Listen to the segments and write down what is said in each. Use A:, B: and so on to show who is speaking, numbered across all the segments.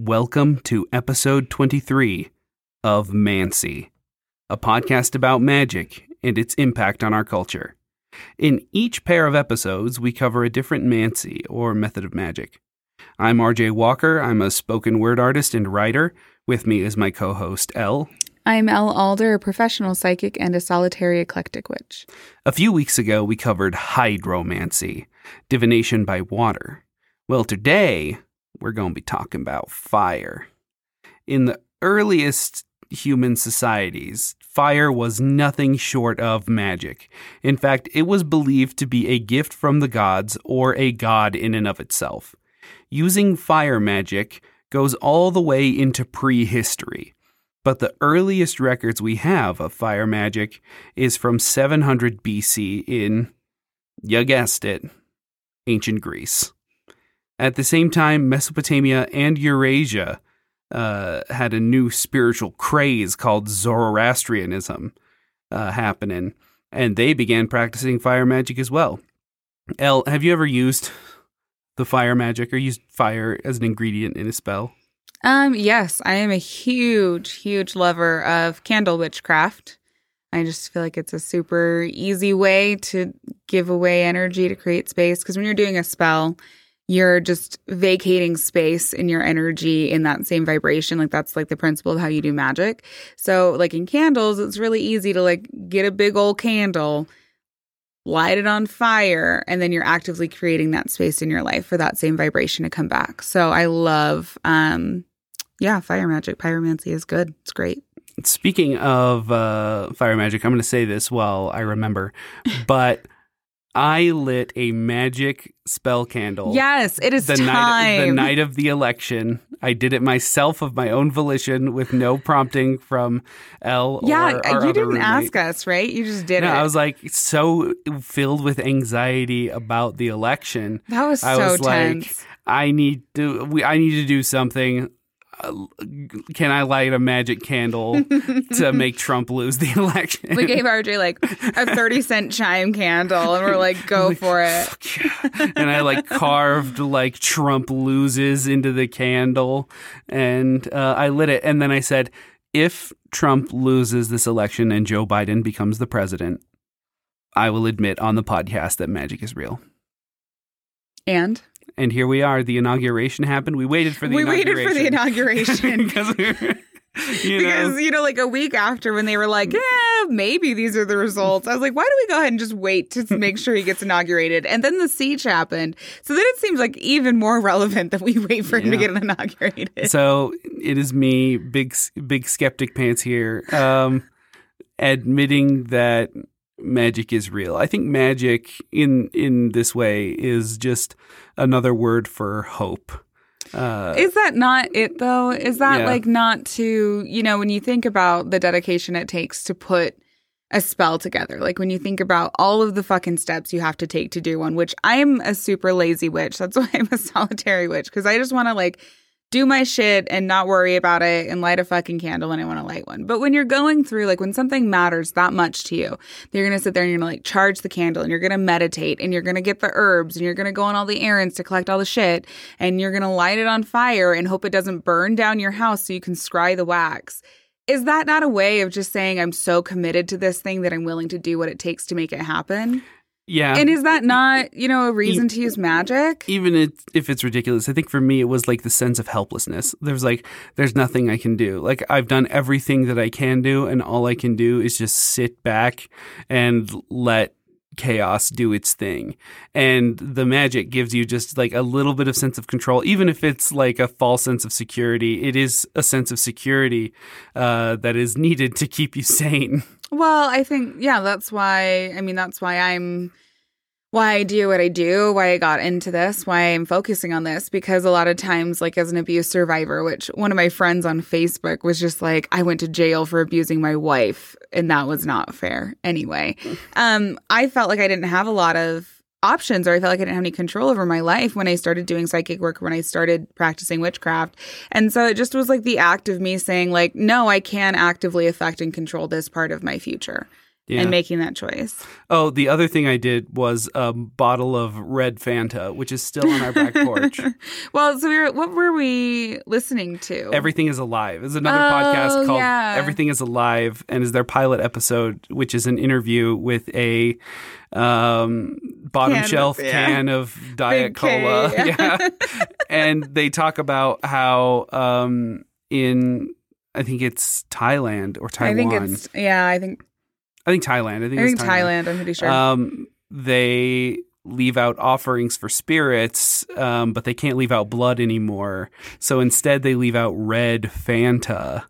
A: Welcome to episode 23 of Mancy, a podcast about magic and its impact on our culture. In each pair of episodes, we cover a different Mancy or method of magic. I'm RJ Walker. I'm a spoken word artist and writer. With me is my co host, Elle.
B: I'm Elle Alder, a professional psychic and a solitary eclectic witch.
A: A few weeks ago, we covered hydromancy, divination by water. Well, today, we're going to be talking about fire. In the earliest human societies, fire was nothing short of magic. In fact, it was believed to be a gift from the gods or a god in and of itself. Using fire magic goes all the way into prehistory. But the earliest records we have of fire magic is from 700 BC in, you guessed it, ancient Greece. At the same time, Mesopotamia and Eurasia uh, had a new spiritual craze called Zoroastrianism uh, happening, and they began practicing fire magic as well. Elle, have you ever used the fire magic or used fire as an ingredient in a spell?
B: Um, yes, I am a huge, huge lover of candle witchcraft. I just feel like it's a super easy way to give away energy to create space because when you're doing a spell, you're just vacating space in your energy in that same vibration. Like that's like the principle of how you do magic. So like in candles, it's really easy to like get a big old candle, light it on fire, and then you're actively creating that space in your life for that same vibration to come back. So I love um yeah, fire magic. Pyromancy is good. It's great.
A: Speaking of uh, fire magic, I'm going to say this while I remember, but I lit a magic spell candle.
B: Yes, it is
A: the
B: time.
A: night the night of the election. I did it myself of my own volition with no prompting from Elle.
B: yeah, you didn't
A: roommate.
B: ask us, right? You just did
A: No,
B: it.
A: I was like so filled with anxiety about the election.
B: that was so
A: I was like,
B: tense.
A: I need to. We, I need to do something. Uh, can I light a magic candle to make Trump lose the election?
B: we gave RJ like a 30 cent chime candle and we're like, go for it.
A: and I like carved like Trump loses into the candle, and uh, I lit it. And then I said, if Trump loses this election and Joe Biden becomes the president, I will admit on the podcast that magic is real.
B: And
A: And here we are. The inauguration happened. We waited for the
B: we waited for the
A: inauguration.
B: inauguration.
A: because we were, you
B: because,
A: know,
B: you know, like a week after when they were like, yeah, maybe these are the results. I was like, why do we go ahead and just wait to make sure he gets inaugurated? And then the siege happened. So then it seems like even more relevant that we wait for him to get inaugurated.
A: so it is me, big big skeptic pants here, um, admitting that magic is real. I think magic in in this way is just another word for hope. Uh,
B: Is that not it though? Is that
A: Yeah.
B: like not to, you know, when you think about the dedication it takes to put a spell together, like when you think about all of the fucking steps you have to take to do one, which I'm a super lazy witch. That's why I'm a solitary witch because I just want to like do my shit and not worry about it and light a fucking candle when I want to light one. But when you're going through, like when something matters that much to you, you're going to sit there and you're going to like charge the candle and you're going to meditate and you're going to get the herbs and you're going to go on all the errands to collect all the shit and you're going to light it on fire and hope it doesn't burn down your house so you can scry the wax. Is that not a way of just saying I'm so committed to this thing that I'm willing to do what it takes to make it happen?
A: Yeah,
B: And is that not, you know, a reason to use magic?
A: even it, if it's ridiculous, I think for me it was like the sense of helplessness. There's like there's nothing I can do. Like I've done everything that I can do, and all I can do is just sit back and let chaos do its thing. And the magic gives you just like a little bit of sense of control, even if it's like a false sense of security. It is a sense of security uh, that is needed to keep you sane.
B: Well, I think yeah, that's why I mean that's why I'm why I do what I do, why I got into this, why I'm focusing on this because a lot of times like as an abuse survivor, which one of my friends on Facebook was just like I went to jail for abusing my wife and that was not fair anyway. Um I felt like I didn't have a lot of options or I felt like I didn't have any control over my life when I started doing psychic work, when I started practicing witchcraft. And so it just was like the act of me saying like, no, I can actively affect and control this part of my future.
A: Yeah.
B: and making that choice.
A: Oh, the other thing I did was a bottle of red Fanta, which is still on our back porch.
B: well, so we were, what were we listening to?
A: Everything is Alive is another
B: Oh,
A: podcast called
B: yeah.
A: Everything is Alive and is their pilot episode, which is an interview with a um, bottom
B: Can of-
A: shelf
B: yeah.
A: can of Diet
B: Big K,
A: Cola.
B: yeah.
A: Yeah. and they talk about how um, in, I think it's Thailand or Taiwan.
B: I think it's yeah. I think
A: I think Thailand. I think,
B: I think Thailand. I'm pretty sure.
A: um, they leave out offerings for spirits, um, but they can't leave out blood anymore. So instead, they leave out red Fanta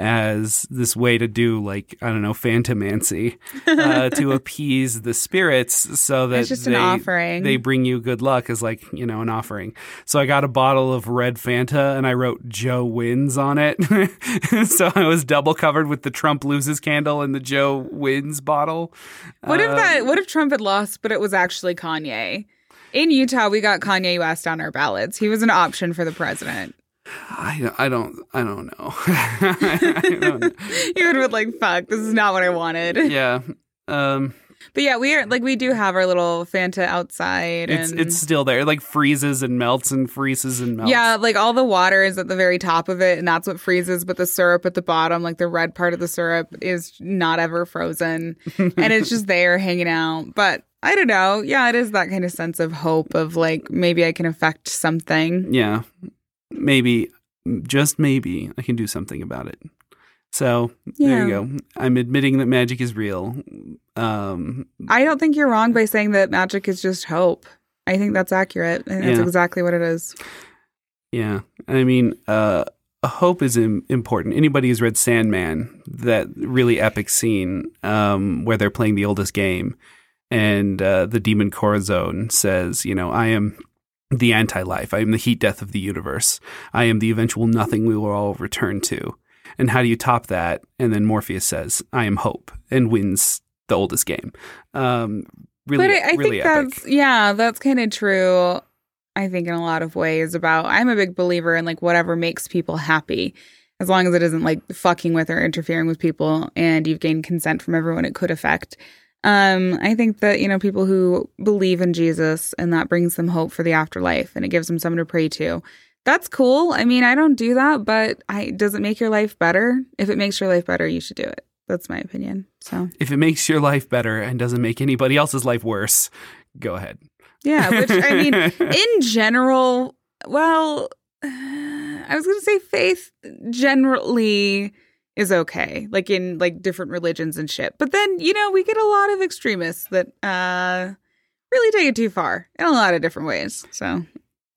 A: as this way to do, like, I don't know, Fantamancy uh, to appease the spirits so that
B: it's just
A: they,
B: an offering.
A: they bring you good luck as, like, you know, an offering. So I got a bottle of red Fanta and I wrote Joe wins on it. so I was double covered with the Trump loses candle and the Joe wins bottle.
B: what if
A: Uh,
B: that? What if Trump had lost, but it was actually Kanye? In Utah, we got Kanye West on our ballots. He was an option for the president.
A: I, I don't I don't know. I don't know.
B: You would have like, "Fuck, this is not what I wanted."
A: Yeah. Um
B: But yeah, we are like we do have our little Fanta outside,
A: it's it's still there. It like freezes and melts and freezes and melts.
B: yeah, like all the water is at the very top of it, and that's what freezes. But the syrup at the bottom, like the red part of the syrup, is not ever frozen, and it's just there hanging out. But I don't know. Yeah, it is that kind of sense of hope of like maybe I can affect something.
A: Yeah. Maybe just maybe I can do something about it. So there you go. I'm admitting that magic is real. Um
B: I don't think you're wrong by saying that magic is just hope. I think that's accurate. Think that's
A: Yeah.
B: exactly what it is.
A: Yeah, I mean, uh, hope is Im- important. Anybody who's read Sandman, that really epic scene um, where they're playing the oldest game, and uh, the demon Choronzon says, "You know, I am." The anti life. I am the heat death of the universe. I am the eventual nothing we will all return to. And how do you top that? And then Morpheus says, I am hope, and wins the oldest game. Um, really,
B: but I, I
A: really
B: think
A: epic.
B: that's yeah, that's kind of true. I think in a lot of ways about I'm a big believer in like whatever makes people happy, as long as it isn't like fucking with or interfering with people, and you've gained consent from everyone it could affect. Um, I think that you know people who believe in Jesus and that brings them hope for the afterlife and it gives them someone to pray to. That's cool. I mean, I don't do that, but I does it make your life better? If it makes your life better, you should do it. That's my opinion. So
A: if it makes your life better and doesn't make anybody else's life worse, go ahead.
B: Yeah, which I mean, in general, well, I was going to say faith generally is okay, like in like different religions and shit. But then, you know, we get a lot of extremists that uh really take it too far in a lot of different ways. So,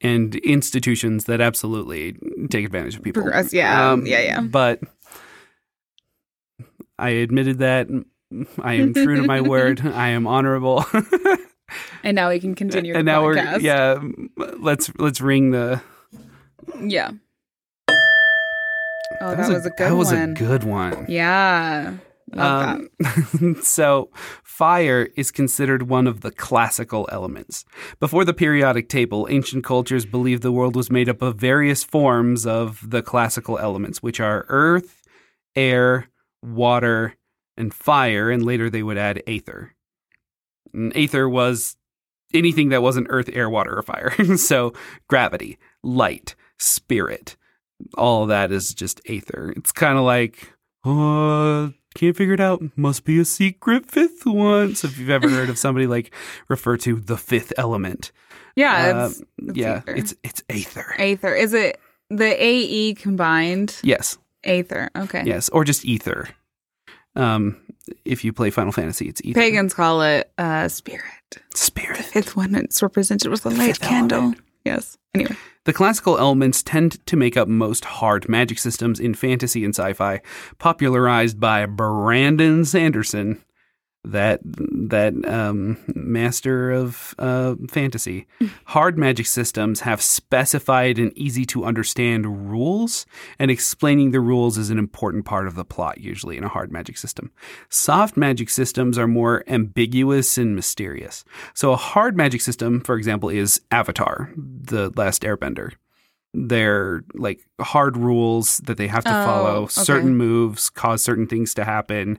A: and institutions that absolutely take advantage of people.
B: Progress- yeah, yeah, yeah.
A: But I admitted that I am true to my word. I am honorable.
B: and now we can continue.
A: and
B: the
A: now
B: podcast.
A: we're yeah. Let's let's ring the.
B: yeah. Oh, that,
A: was,
B: was, a, good
A: That was
B: one.
A: a good one.
B: yeah. That.
A: Um, so, fire is considered one of the classical elements. Before the periodic table, ancient cultures believed the world was made up of various forms of the classical elements, which are earth, air, water, and fire, and later they would add aether. And aether was anything that wasn't earth, air, water, or fire. so, gravity, light, spirit, all of that is just aether. It's kind of like, uh, can't figure it out. Must be a secret fifth one. So if you've ever heard of somebody like refer to the fifth element,
B: Yeah,
A: uh,
B: it's, it's
A: yeah,
B: aether.
A: it's it's aether.
B: Aether. Is it the AE combined?
A: Yes,
B: Aether. Okay.
A: yes, or just ether. Um, if you play Final Fantasy, it's ether.
B: Pagans call it uh, spirit.
A: Spirit.
B: Fifth one, it's represented with a light candle.
A: element.
B: Yes. Anyway.
A: The classical elements tend to make up most hard magic systems in fantasy and sci-fi, popularized by Brandon Sanderson, that that um, master of uh, fantasy. hard magic systems have specified and easy to understand rules, and explaining the rules is an important part of the plot. Usually, in a hard magic system, soft magic systems are more ambiguous and mysterious. So, a hard magic system, for example, is Avatar, the Last Airbender. They're like hard rules that they have to
B: Oh,
A: follow.
B: okay.
A: Certain moves cause certain things to happen.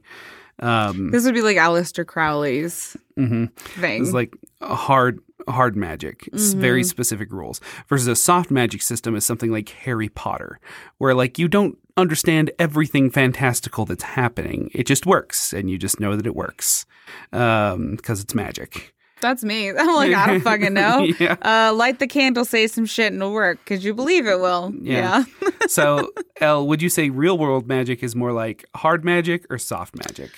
A: Um,
B: This would be like Aleister Crowley's
A: mhm.
B: thing.
A: It's like hard hard magic, It's very specific rules. Versus a soft magic system is something like Harry Potter, where like you don't understand everything fantastical that's happening. It just works, and you just know that it works because it's magic.
B: That's me. I'm like, I don't fucking know.
A: yeah.
B: Uh, light the candle, say some shit, and it'll work because you believe it will.
A: Yeah.
B: Yeah.
A: So, Elle, would you say real world magic is more like hard magic or soft magic?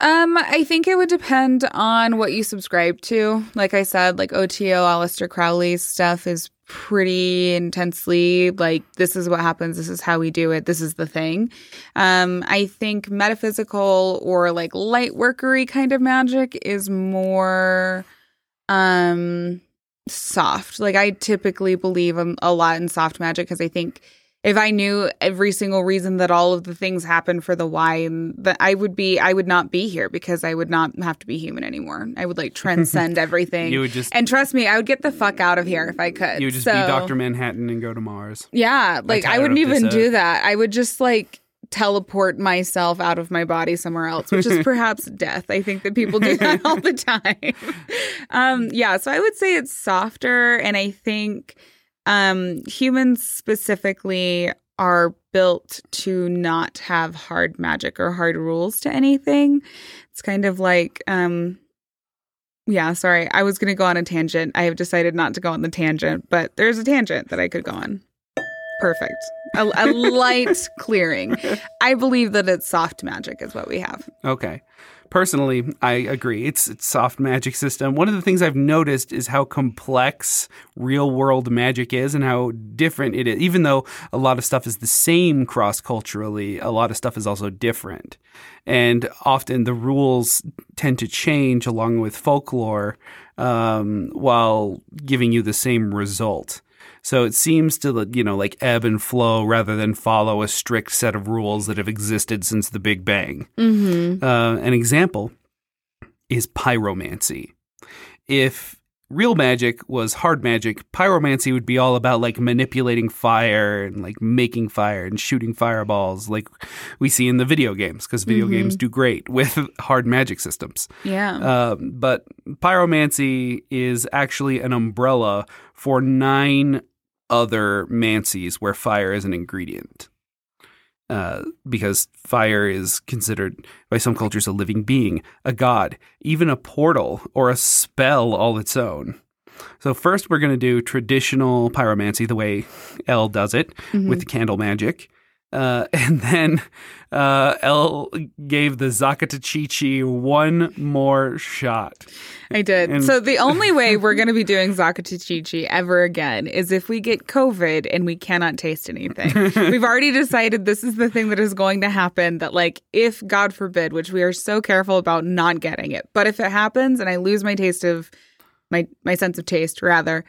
B: Um, I think it would depend on what you subscribe to. Like I said, like OTO, Aleister Crowley's stuff is pretty intensely like this is what happens, this is how we do it, this is the thing. Um, I think metaphysical or like light workery kind of magic is more um soft. Like I typically believe a, a lot in soft magic because I think if I knew every single reason that all of the things happen for the why, that I would be, I would not be here because I would not have to be human anymore. I would like transcend everything.
A: You would just
B: and trust me, I would get the fuck out of here if I could.
A: you would just
B: So-
A: be Doctor Manhattan and go to Mars.
B: Yeah, like I wouldn't even do that. I would just like teleport myself out of my body somewhere else, which is perhaps death. I think that people do that all the time. um, yeah, so I would say it's softer, and I think um, humans specifically are built to not have hard magic or hard rules to anything. It's kind of like um yeah, sorry. I was going to go on a tangent. I have decided not to go on the tangent, but there's a tangent that I could go on. Perfect. A, a light clearing. I believe that it's soft magic is what we have.
A: Okay. Personally, I agree. It's it's soft magic system. One of the things I've noticed is how complex real world magic is and how different it is. Even though a lot of stuff is the same cross culturally, a lot of stuff is also different. And often the rules tend to change along with folklore um, while giving you the same result. So it seems to, you know, like ebb and flow rather than follow a strict set of rules that have existed since the Big Bang.
B: Mm-hmm.
A: Uh, an example is pyromancy. If real magic was hard magic, pyromancy would be all about like manipulating fire and like making fire and shooting fireballs, like we see in the video games, because video
B: Mhm.
A: games do great with hard magic systems.
B: Yeah.
A: Um, but pyromancy is actually an umbrella for nine other mancies where fire is an ingredient. Uh, because fire is considered by some cultures a living being, a god, even a portal or a spell all its own. So first, we're going to do traditional pyromancy the way Elle does it
B: Mhm.
A: with the candle magic. Uh, and then uh, Elle gave the Zacatechichi one more shot.
B: I did.
A: and-
B: so the only way we're going to be doing Zacatechichi ever again is if we get COVID and we cannot taste anything. We've already decided this is the thing that is going to happen that like if God forbid, which we are so careful about not getting it, but if it happens and I lose my taste of my my sense of taste rather,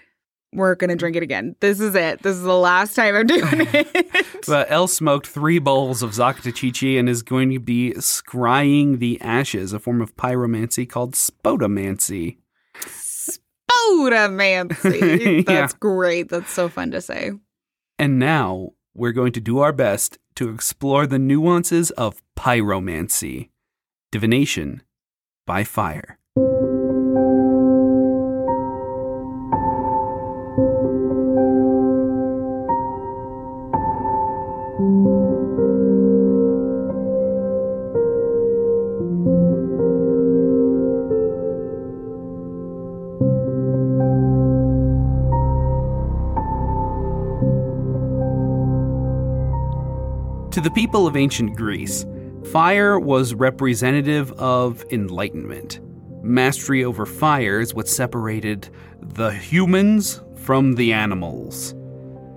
B: we're going to drink it again. This is it. This is the last time I'm doing it.
A: But Elle smoked three bowls of Zacatechichi and is going to be scrying the ashes, a form of pyromancy called spotomancy.
B: Spodomancy.
A: Yeah.
B: That's great. That's so fun to say.
A: And now we're going to do our best to explore the nuances of pyromancy, divination by fire. The people of ancient Greece, fire was representative of enlightenment. Mastery over fire is what separated the humans from the animals.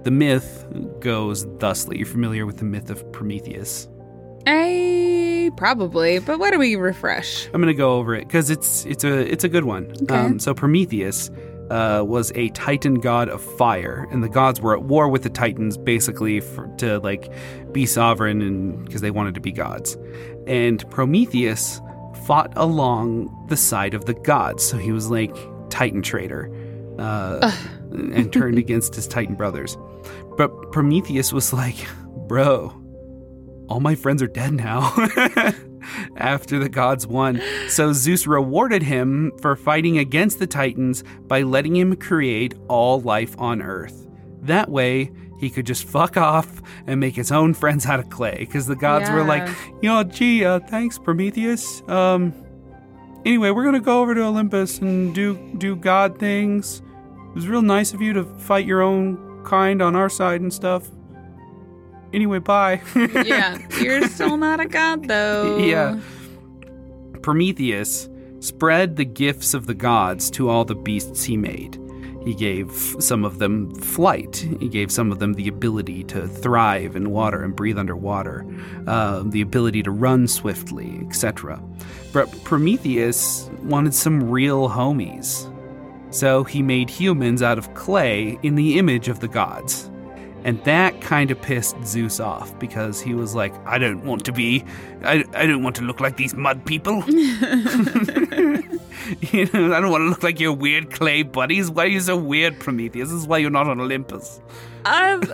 A: The myth goes thusly. You're familiar with the myth of Prometheus.
B: I probably, but why don't we refresh?
A: I'm going to go over it because it's it's a it's a good one. Um, so Prometheus uh, was a Titan god of fire, and the gods were at war with the Titans, basically for, to like be sovereign and because they wanted to be gods. And Prometheus fought along the side of the gods, so he was like Titan traitor, uh, and turned against his Titan brothers. But Prometheus was like, bro, all my friends are dead now. after the gods won. So Zeus rewarded him for fighting against the Titans by letting him create all life on Earth. That way, he could just fuck off and make his own friends out of clay. Because the gods were like,
B: Yeah.
A: you know, gee, uh, thanks, Prometheus. Um, anyway, we're gonna go over to Olympus and do do god things. It was real nice of you to fight your own kind on our side and stuff. Anyway, bye.
B: yeah, you're still not a god though.
A: Yeah. Prometheus spread the gifts of the gods to all the beasts he made. He gave some of them flight. He gave some of them the ability to thrive in water and breathe underwater, uh, the ability to run swiftly, etc. But Prometheus wanted some real homies. So he made humans out of clay in the image of the gods. And that kind of pissed Zeus off because he was like, I don't want to be, I, I don't want to look like these mud people. you know, I don't want to look like your weird clay buddies. Why are you so weird, Prometheus? This is why you're not on Olympus.
B: Um,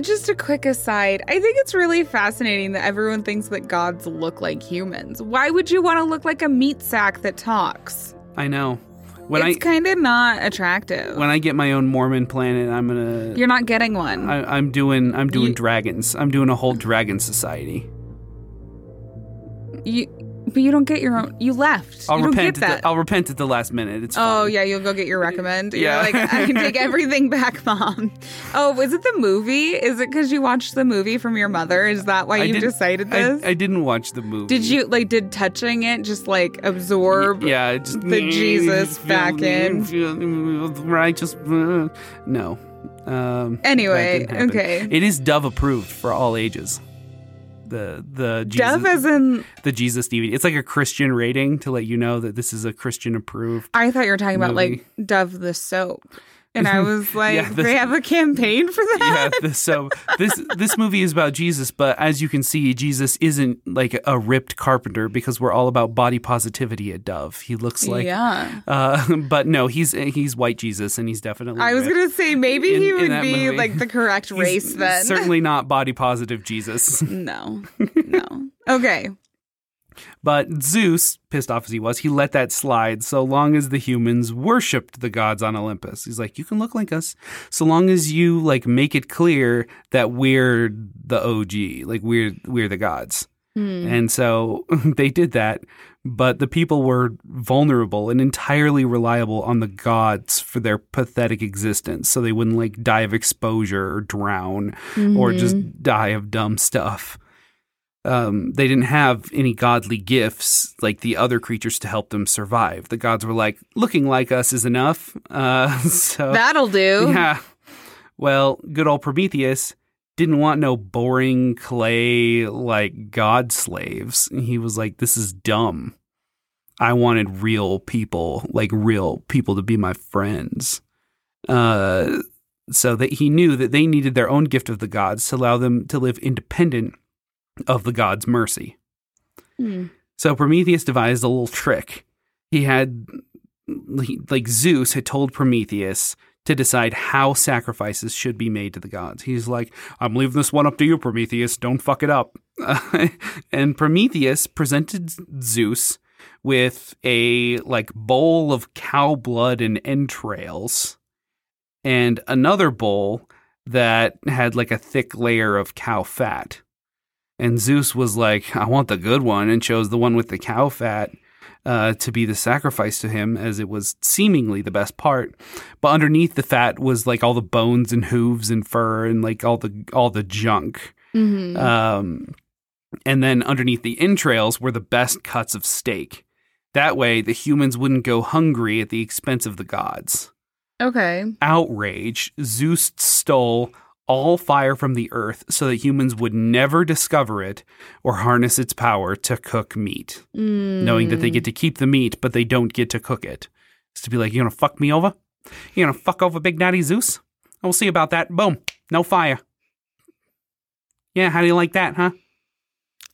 B: just a quick aside. I think it's really fascinating that everyone thinks that gods look like humans. Why would you want to look like a meat sack that talks?
A: I know. When
B: it's
A: I
B: kind of not attractive.
A: when I get my own Mormon planet, I'm gonna.
B: You're not getting one.
A: I, I'm doing. I'm doing
B: You-
A: dragons. I'm doing a whole dragon society.
B: you, but you don't get your own. You left.
A: I'll
B: you
A: repent. At the, I'll repent at the last minute. It's
B: Oh
A: fine.
B: yeah, you'll go get your recommend. You're
A: Yeah.
B: like, I can take everything back, mom. Oh, is it the movie? Is it because you watched the movie from your mother? Is that why
A: I
B: you decided
A: I,
B: this?
A: I didn't watch the movie.
B: did you like? Did touching it just like absorb?
A: Yeah, just
B: the Jesus
A: feel-
B: back in.
A: feel righteous. uh, No. Um,
B: Anyway,
A: that didn't happen.
B: okay.
A: It is Dove approved for all ages. The the Jesus,
B: Dove as in
A: the Jesus DVD. It's like a Christian rating to let you know that this is a Christian approved.
B: I thought you were talking about like Dove the soap. And I was like,
A: Yeah, the-
B: they have a campaign for that?
A: Yeah, this, so this this movie is about Jesus, but as you can see, Jesus isn't like a ripped carpenter because we're all about body positivity at Dove. He looks like,
B: yeah.
A: uh, but no, he's he's white Jesus, and he's definitely.
B: I was going to say maybe
A: In-
B: he would be
A: movie.
B: like the correct
A: He's
B: race then.
A: Certainly not body positive Jesus.
B: No. No. Okay.
A: But Zeus, pissed off as he was, he let that slide so long as the humans worshipped the gods on Olympus. He's like, you can look like us so long as you like make it clear that we're the OG, like we're we're the gods.
B: Hmm.
A: And so they did that, but the people were vulnerable and entirely reliable on the gods for their pathetic existence. So they wouldn't like die of exposure or drown or
B: Mm-hmm.
A: just die of dumb stuff. Um, they didn't have any godly gifts like the other creatures to help them survive. The gods were like, looking like us is enough. Uh, so
B: That'll do.
A: yeah. Well, good old Prometheus didn't want no boring clay like god slaves. He was like, this is dumb. I wanted real people, like real people to be my friends. Uh, so that he knew that they needed their own gift of the gods to allow them to live independent of the gods' mercy.
B: Hmm.
A: So Prometheus devised a little trick. He had, like Zeus had told Prometheus to decide how sacrifices should be made to the gods. He's like, I'm leaving this one up to you, Prometheus. Don't fuck it up. and Prometheus presented Zeus with a like bowl of cow blood and entrails and another bowl that had like a thick layer of cow fat. And Zeus was like, I want the good one, and chose the one with the cow fat uh, to be the sacrifice to him, as it was seemingly the best part. But underneath the fat was like all the bones and hooves and fur and like all the all the junk.
B: Mhm.
A: Um, and then underneath the entrails were the best cuts of steak. That way, the humans wouldn't go hungry at the expense of the gods
B: okay.
A: outrage, Zeus stole all fire from the earth so that humans would never discover it or harness its power to cook meat, knowing that they get mm. to keep the meat, but they don't get to cook it. It's to be like, you gonna fuck me over? You gonna fuck over Big Daddy Zeus? We'll see about that. Boom. No fire. Yeah, how do you like that, huh?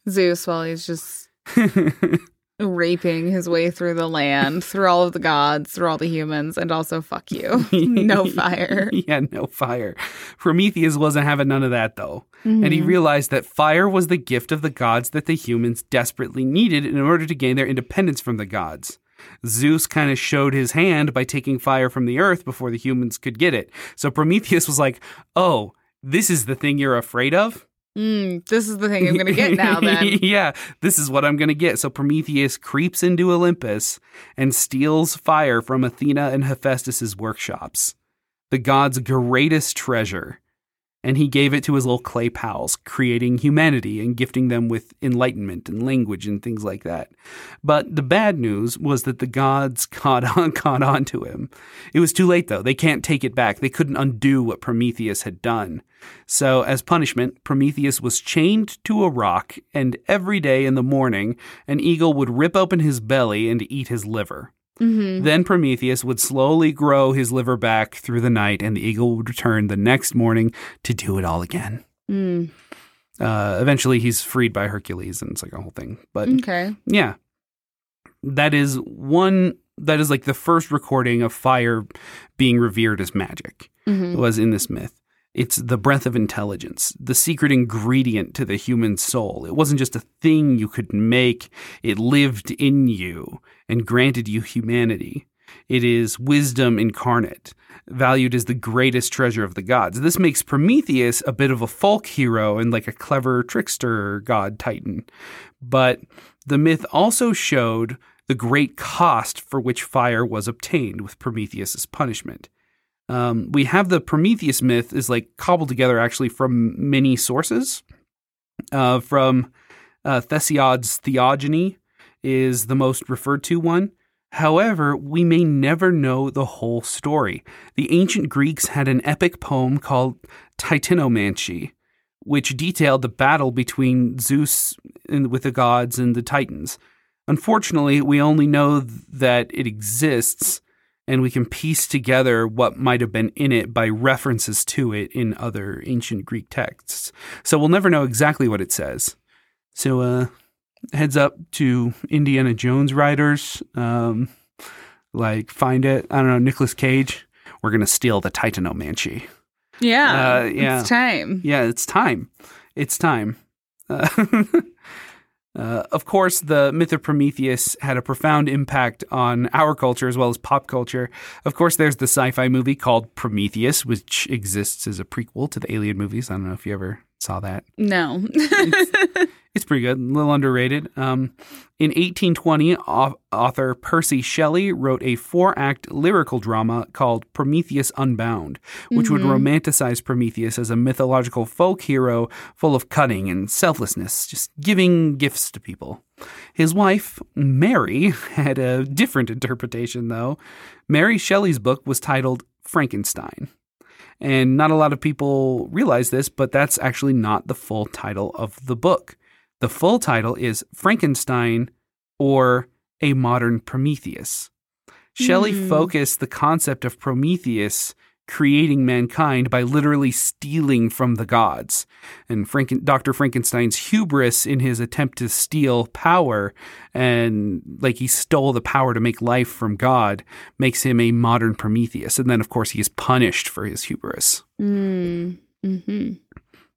B: Zeus while he's just raping his way through the land, through all of the gods, through all the humans, and also fuck you. no fire.
A: yeah, no fire. Prometheus wasn't having none of that though. Mm-hmm. And he realized that fire was the gift of the gods that the humans desperately needed in order to gain their independence from the gods. Zeus kind of showed his hand by taking fire from the earth before the humans could get it. So Prometheus was like, oh, this is the thing you're afraid of?
B: Mm, this is the thing I'm going to get now, then.
A: yeah, this is what I'm going to get. So Prometheus creeps into Olympus and steals fire from Athena and Hephaestus's workshops, the god's greatest treasure and he gave it to his little clay pals, creating humanity and gifting them with enlightenment and language and things like that. But the bad news was that the gods caught on, caught on to him. It was too late, though. They can't take it back. They couldn't undo what Prometheus had done. So, as punishment, Prometheus was chained to a rock, and every day in the morning, an eagle would rip open his belly and eat his liver. Mm-hmm. Then Prometheus would slowly grow his liver back through the night, and the eagle would return the next morning to do it all again. Mm. Uh, eventually, he's freed by Hercules, and it's like a whole thing. But okay, yeah, that is one. That is like the first recording of fire being revered as magic. Mm-hmm. Was in this myth. It's the breath of intelligence, the secret ingredient to the human soul. It wasn't just a thing you could make, it lived in you and granted you humanity. It is wisdom incarnate, valued as the greatest treasure of the gods. This makes Prometheus a bit of a folk hero and like a clever trickster god titan. But the myth also showed the great cost for which fire was obtained with Prometheus's punishment. Um, we have the Prometheus myth is like cobbled together actually from many sources. Uh, from uh, Hesiod's Theogony is the most referred to one. However, we may never know the whole story. The ancient Greeks had an epic poem called Titanomancy, which detailed the battle between Zeus and, with the gods and the Titans. Unfortunately, we only know that it exists and we can piece together what might have been in it by references to it in other ancient Greek texts. So we'll never know exactly what it says. So, uh, heads up to Indiana Jones writers, um, like find it. I don't know, Nicolas Cage. We're gonna steal the Titanomancy.
B: Yeah, uh, yeah, it's time.
A: Yeah, it's time. It's time. Uh, Uh, of course, the myth of Prometheus had a profound impact on our culture as well as pop culture. Of course, there's the sci fi movie called Prometheus, which exists as a prequel to the Alien movies. I don't know if you ever saw that.
B: No.
A: it's, it's, pretty good, a little underrated. Um, in 1820, author Percy Shelley wrote a four act lyrical drama called Prometheus Unbound, which mm-hmm. would romanticize Prometheus as a mythological folk hero full of cunning and selflessness, just giving gifts to people. His wife, Mary, had a different interpretation, though. Mary Shelley's book was titled Frankenstein. And not a lot of people realize this, but that's actually not the full title of the book. The full title is Frankenstein or A Modern Prometheus. Mm. Shelley hmm. focused the concept of Prometheus creating mankind by literally stealing from the gods. And Franken- Dr. Frankenstein's hubris in his attempt to steal power and like he stole the power to make life from God makes him a modern Prometheus. And then, of course, he is punished for his hubris.
B: Mm. Mm-hmm.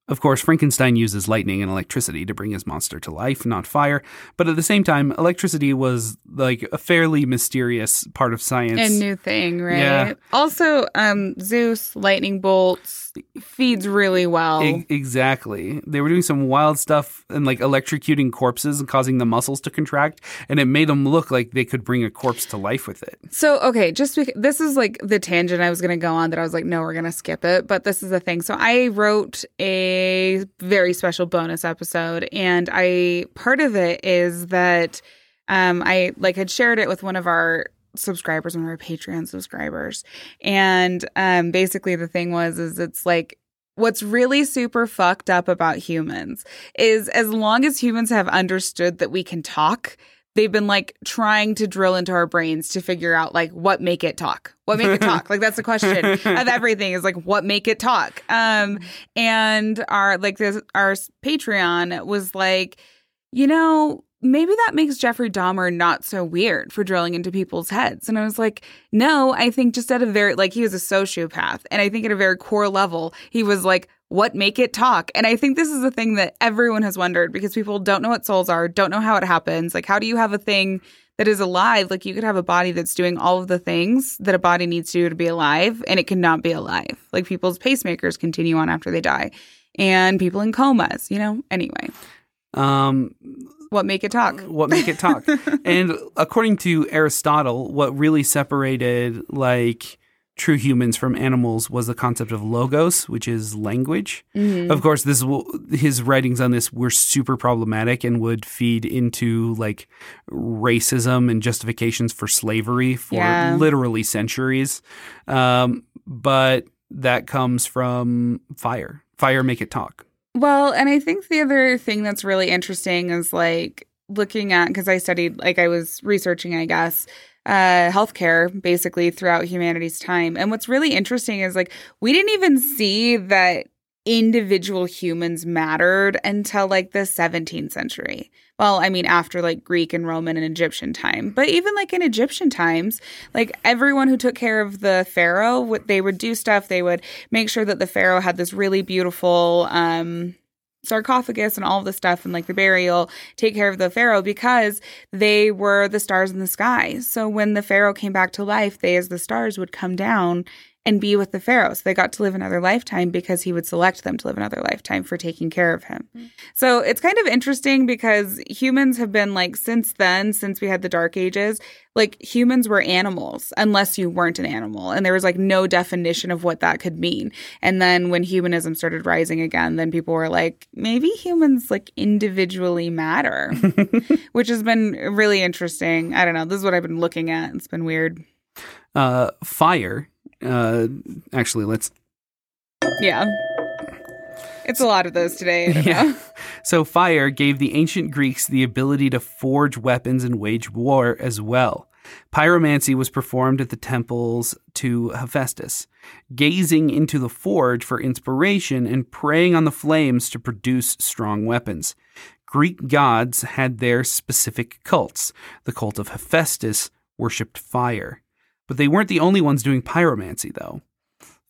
A: Of course, Frankenstein uses lightning and electricity to bring his monster to life, not fire. But at the same time, electricity was like a fairly mysterious part of science.
B: A new thing, right? Yeah. Also, um, Zeus, lightning bolts, feeds really well.
A: E- exactly. They were doing some wild stuff and like electrocuting corpses and causing the muscles to contract, and it made them look like they could bring a corpse to life with it.
B: So, okay, just this is like the tangent I was going to go on that I was like, no, we're going to skip it. But this is the thing. So, I wrote a very special bonus episode, and I part of it is that um, I like had shared it with one of our subscribers, one of our Patreon subscribers. And um, basically, the thing was, is it's like, what's really super fucked up about humans is as long as humans have understood that we can talk, they've been like trying to drill into our brains to figure out like what make it talk? What make it talk? Like that's the question of everything is like what make it talk? Um and our like this our patreon was like you know maybe that makes Jeffrey Dahmer not so weird for drilling into people's heads. And I was like, no, I think just at a very, like, he was a sociopath. And I think at a very core level, he was like, what make it talk? And I think this is a thing that everyone has wondered because people don't know what souls are, don't know how it happens. Like, how do you have a thing that is alive? Like, you could have a body that's doing all of the things that a body needs to do to be alive, and it cannot be alive. Like, people's pacemakers continue on after they die, and people in comas, you know? Anyway.
A: Um,
B: what make it talk?
A: What make it talk? and according to Aristotle, what really separated like true humans from animals was the concept of logos, which is language. Mm-hmm. Of course, this his writings on this were super problematic and would feed into like racism and justifications for slavery for yeah. literally centuries. Um, but that comes from fire. Fire make it talk.
B: Well, and I think the other thing that's really interesting is like looking at because I studied like I was researching, I guess, uh, healthcare basically throughout humanity's time. And what's really interesting is like we didn't even see that individual humans mattered until like the 17th century. Well, I mean, after like Greek and Roman and Egyptian time. But even like in Egyptian times, like everyone who took care of the pharaoh, what they would do stuff, they would make sure that the pharaoh had this really beautiful um sarcophagus and all the stuff and like the burial take care of the pharaoh because they were the stars in the sky. So when the pharaoh came back to life, they as the stars would come down and be with the pharaoh. So they got to live another lifetime because he would select them to live another lifetime for taking care of him. Mm-hmm. So it's kind of interesting because humans have been like since then, since we had the dark ages, like humans were animals unless you weren't an animal. And there was like no definition of what that could mean. And then when humanism started rising again, then people were like, maybe humans like individually matter, which has been really interesting. I don't know. This is what I've been looking at. It's been weird.
A: Uh, fire uh, actually, let's.
B: Yeah. It's a lot of those today. yeah.
A: So, fire gave the ancient Greeks the ability to forge weapons and wage war as well. Pyromancy was performed at the temples to Hephaestus, gazing into the forge for inspiration and praying on the flames to produce strong weapons. Greek gods had their specific cults. The cult of Hephaestus worshipped fire. But they weren't the only ones doing pyromancy, though.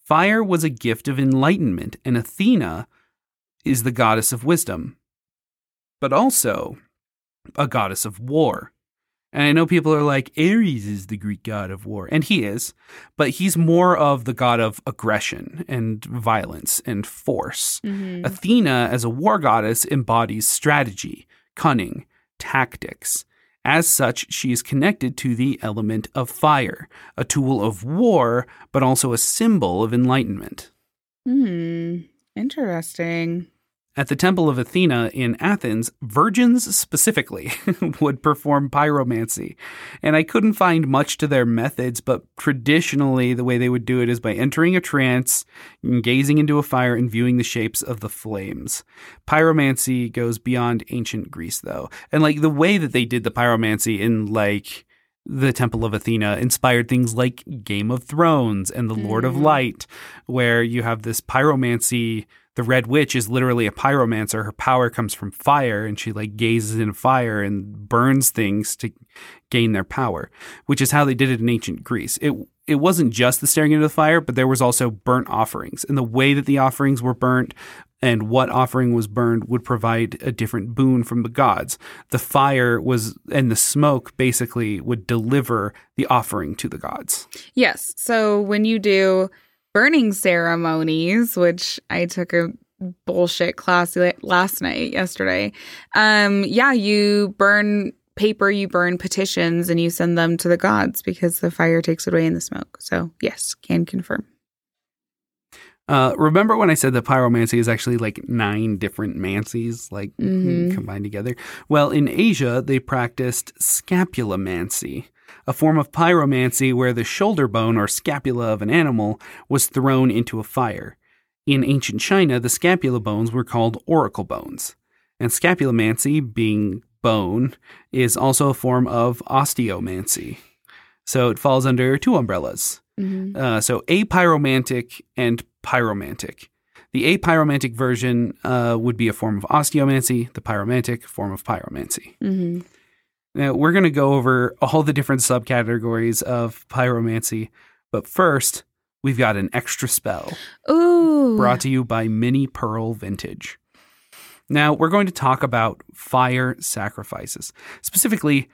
A: Fire was a gift of enlightenment, and Athena is the goddess of wisdom, but also a goddess of war. And I know people are like, Ares is the Greek god of war, and he is, but he's more of the god of aggression and violence and force. Mm-hmm. Athena, as a war goddess, embodies strategy, cunning, tactics. As such, she is connected to the element of fire, a tool of war, but also a symbol of enlightenment.
B: Hmm, interesting.
A: At the Temple of Athena in Athens, virgins specifically would perform pyromancy. And I couldn't find much to their methods, but traditionally, the way they would do it is by entering a trance, gazing into a fire, and viewing the shapes of the flames. Pyromancy goes beyond ancient Greece, though. And like the way that they did the pyromancy in like the Temple of Athena inspired things like Game of Thrones and The Lord mm. of Light, where you have this pyromancy the Red Witch is literally a pyromancer. Her power comes from fire, and she like gazes in fire and burns things to gain their power, which is how they did it in ancient Greece. It it wasn't just the staring into the fire, but there was also burnt offerings, and the way that the offerings were burnt and what offering was burned would provide a different boon from the gods. The fire was and the smoke basically would deliver the offering to the gods.
B: Yes. So when you do burning ceremonies, which I took a bullshit class last night, yesterday. Um, yeah, you burn paper, you burn petitions, and you send them to the gods because the fire takes it away in the smoke. So, yes, can confirm.
A: Uh, remember when I said that pyromancy is actually like nine different mancies, like mm-hmm. combined together? Well, in Asia, they practiced scapulomancy, a form of pyromancy where the shoulder bone or scapula of an animal was thrown into a fire. In ancient China, the scapula bones were called oracle bones. And scapulomancy, being bone, is also a form of osteomancy. So it falls under two umbrellas. Mm-hmm. Uh, so apyromantic and pyromantic. The apyromantic version uh, would be a form of osteomancy, the pyromantic form of pyromancy.
B: hmm
A: Now, we're going to go over all the different subcategories of pyromancy, but first, we've got an extra spell
B: Ooh.
A: brought to you by Minnie Pearl Vintage. Now, we're going to talk about fire sacrifices, specifically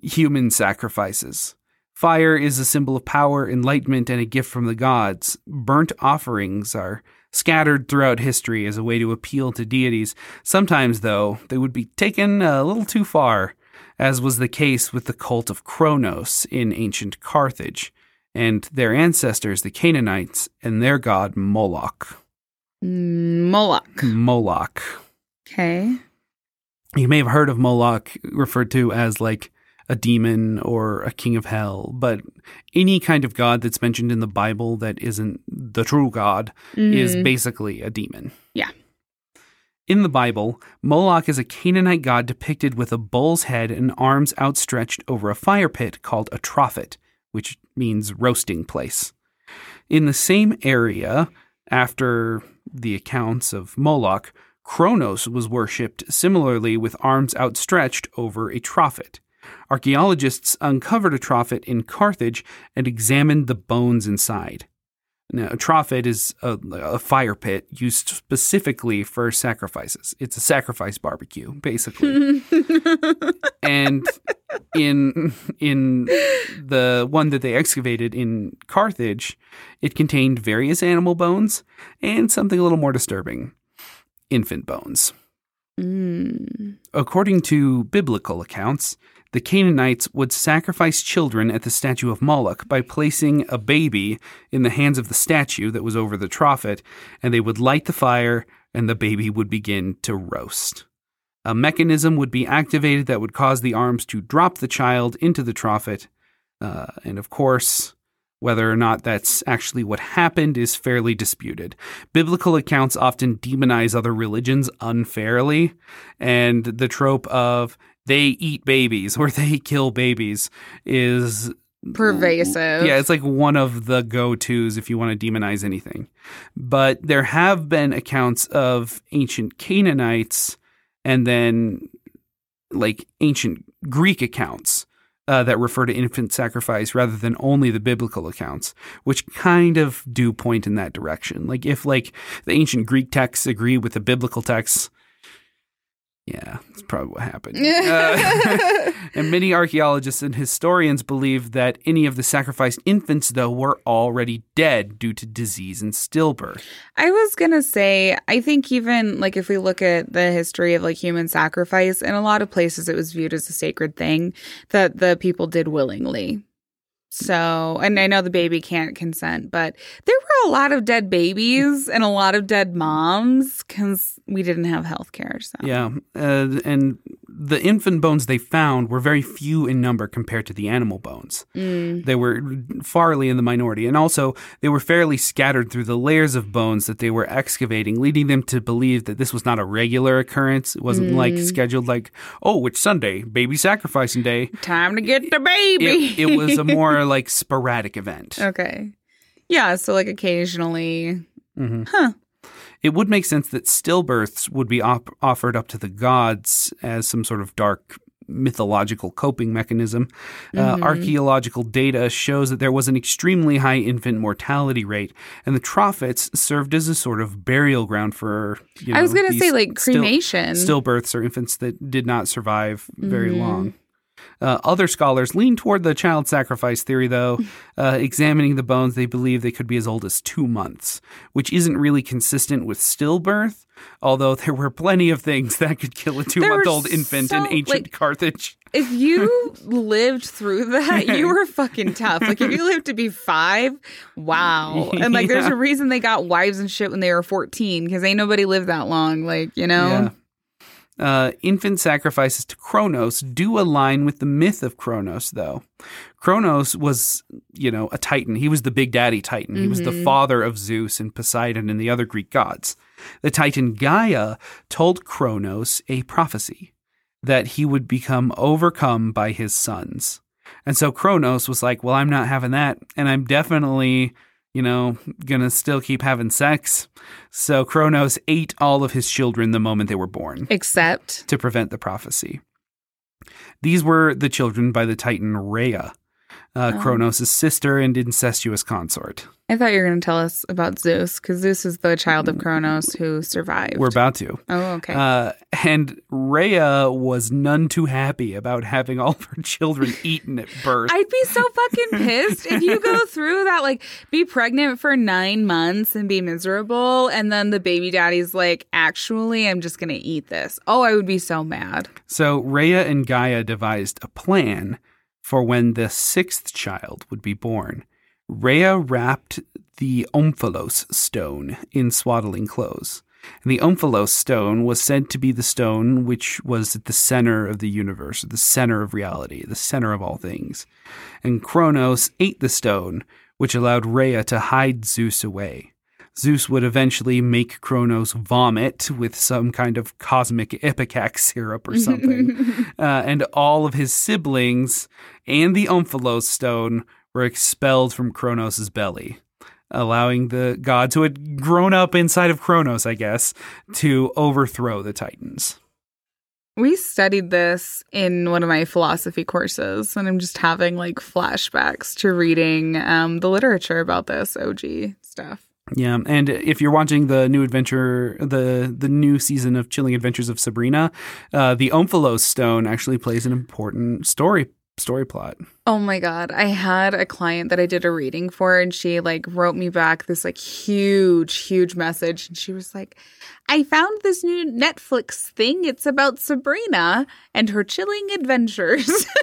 A: human sacrifices. Fire is a symbol of power, enlightenment, and a gift from the gods. Burnt offerings are scattered throughout history as a way to appeal to deities. Sometimes, though, they would be taken a little too far, as was the case with the cult of Kronos in ancient Carthage, and their ancestors, the Canaanites, and their god Moloch.
B: Moloch.
A: Moloch.
B: Okay.
A: You may have heard of Moloch referred to as like a demon or a king of hell, but any kind of god that's mentioned in the Bible that isn't the true God is
B: Mhm.
A: basically a demon. In the Bible, Moloch is a Canaanite god depicted with a bull's head and arms outstretched over a fire pit called a trophet, which means roasting place. In the same area, after the accounts of Moloch, Kronos was worshipped similarly with arms outstretched over a trophet. Archaeologists uncovered a trophet in Carthage and examined the bones inside. Now, a trophet is a, a fire pit used specifically for sacrifices. It's a sacrifice barbecue, basically. and in in the one that they excavated in Carthage, it contained various animal bones and something a little more disturbing, infant bones.
B: Mm.
A: According to biblical accounts, the Canaanites would sacrifice children at the statue of Moloch by placing a baby in the hands of the statue that was over the trophet, and they would light the fire, and the baby would begin to roast. A mechanism would be activated that would cause the arms to drop the child into the trophet, uh, and of course, whether or not that's actually what happened is fairly disputed. Biblical accounts often demonize other religions unfairly, and the trope of they eat babies or they kill babies is
B: Pervasive.
A: yeah, it's like one of the go tos if you want to demonize anything. But there have been accounts of ancient Canaanites and then like ancient Greek accounts uh, that refer to infant sacrifice rather than only the biblical accounts, which kind of do point in that direction. Like if like the ancient Greek texts agree with the biblical texts, yeah, that's probably what happened. Uh, and many archaeologists and historians believe that any of the sacrificed infants, though, were already dead due to disease and stillbirth.
B: I was gonna say, I think even like if we look at the history of like human sacrifice, in a lot of places it was viewed as a sacred thing that the people did willingly. So, and I know the baby can't consent, but there were a lot of dead babies and a lot of dead moms because we didn't have health care. So,
A: Yeah, uh, and the infant bones they found were very few in number compared to the animal bones.
B: Mm.
A: They were farly in the minority, and also they were fairly scattered through the layers of bones that they were excavating, leading them to believe that this was not a regular occurrence. It wasn't like
B: Mm.
A: scheduled, like, oh, it's Sunday, baby sacrificing day.
B: time to get the baby.
A: It, it was a more like sporadic event.
B: okay. Yeah. So, like occasionally,
A: Mhm.
B: Huh.
A: It would make sense that stillbirths would be op- offered up to the gods as some sort of dark mythological coping mechanism. Uh,
B: Mhm.
A: archaeological data shows that there was an extremely high infant mortality rate, and the trophets served as a sort of burial ground for. You know,
B: I was gonna say like
A: still-
B: cremation.
A: stillbirths or infants that did not survive very
B: Mhm.
A: long. Uh, other scholars lean toward the child sacrifice theory, though. Uh, examining the bones, they believe they could be as old as two months, which isn't really consistent with stillbirth, although there were plenty of things that could kill a two month old infant in ancient
B: like-
A: Carthage.
B: if you lived through that, you were fucking tough. Like if you lived to be five, wow. And like there's a reason they got wives and shit when they were 14 because ain't nobody lived that long. Like, you know?
A: Yeah. Uh, infant sacrifices to Kronos do align with the myth of Kronos, though. Kronos was, you know, a titan. He was the big daddy titan. He was the
B: Mhm.
A: father of Zeus and Poseidon and the other Greek gods. The titan Gaia told Kronos a prophecy that he would become overcome by his sons. And so Kronos was like, Well, I'm not having that. And I'm definitely you know, gonna still keep having sex. So Kronos ate all of his children the moment they were born
B: Except
A: to prevent the prophecy. These were the children by the Titan Rhea, uh,
B: Oh.
A: Kronos' sister and incestuous consort.
B: I thought you were going to tell us about Zeus because Zeus is the child of Kronos who survived.
A: We're about to.
B: oh, okay.
A: Uh, and Rhea was none too happy about having all of her children eaten at birth.
B: I'd be so fucking pissed if you go through that, like, be pregnant for nine months and be miserable, and then the baby daddy's like, actually, I'm just gonna eat this. Oh, I would be so mad.
A: So Rhea and Gaia devised a plan for when the sixth child would be born. Rhea wrapped the Omphalos stone in swaddling clothes. And the Omphalos stone was said to be the stone which was at the center of the universe, the center of reality, the center of all things. And Kronos ate the stone, which allowed Rhea to hide Zeus away. Zeus would eventually make Kronos vomit with some kind of cosmic ipecac syrup or something. uh, and all of his siblings and the Omphalos stone were expelled from Kronos' belly, allowing the gods who had grown up inside of Kronos, I guess, to overthrow the Titans.
B: We studied this in one of my philosophy courses, and I'm just having like flashbacks to reading um, the literature about this OG stuff.
A: Yeah, and if you're watching the new adventure, the the new season of Chilling Adventures of Sabrina, uh, the Omphalos stone actually plays an important story story plot.
B: Oh my god, I had a client that I did a reading for and she like wrote me back this like huge huge message and she was like, "I found this new Netflix thing. It's about Sabrina and her chilling adventures."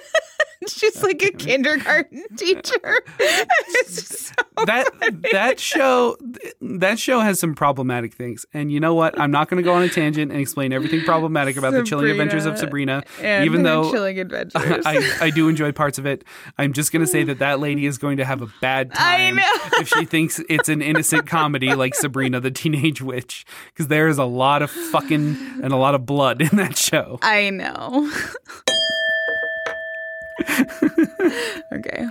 B: She's like a kindergarten teacher. So
A: that that show that show has some problematic things. And you know what? I'm not going to go on a tangent and explain everything problematic about the chilling adventures of sabrina even though
B: chilling adventures.
A: I, I do enjoy parts of it. I'm just going to say that that lady is going to have a bad time if she thinks it's an innocent comedy like sabrina the teenage witch because there is a lot of fucking and a lot of blood in that show.
B: I know. okay.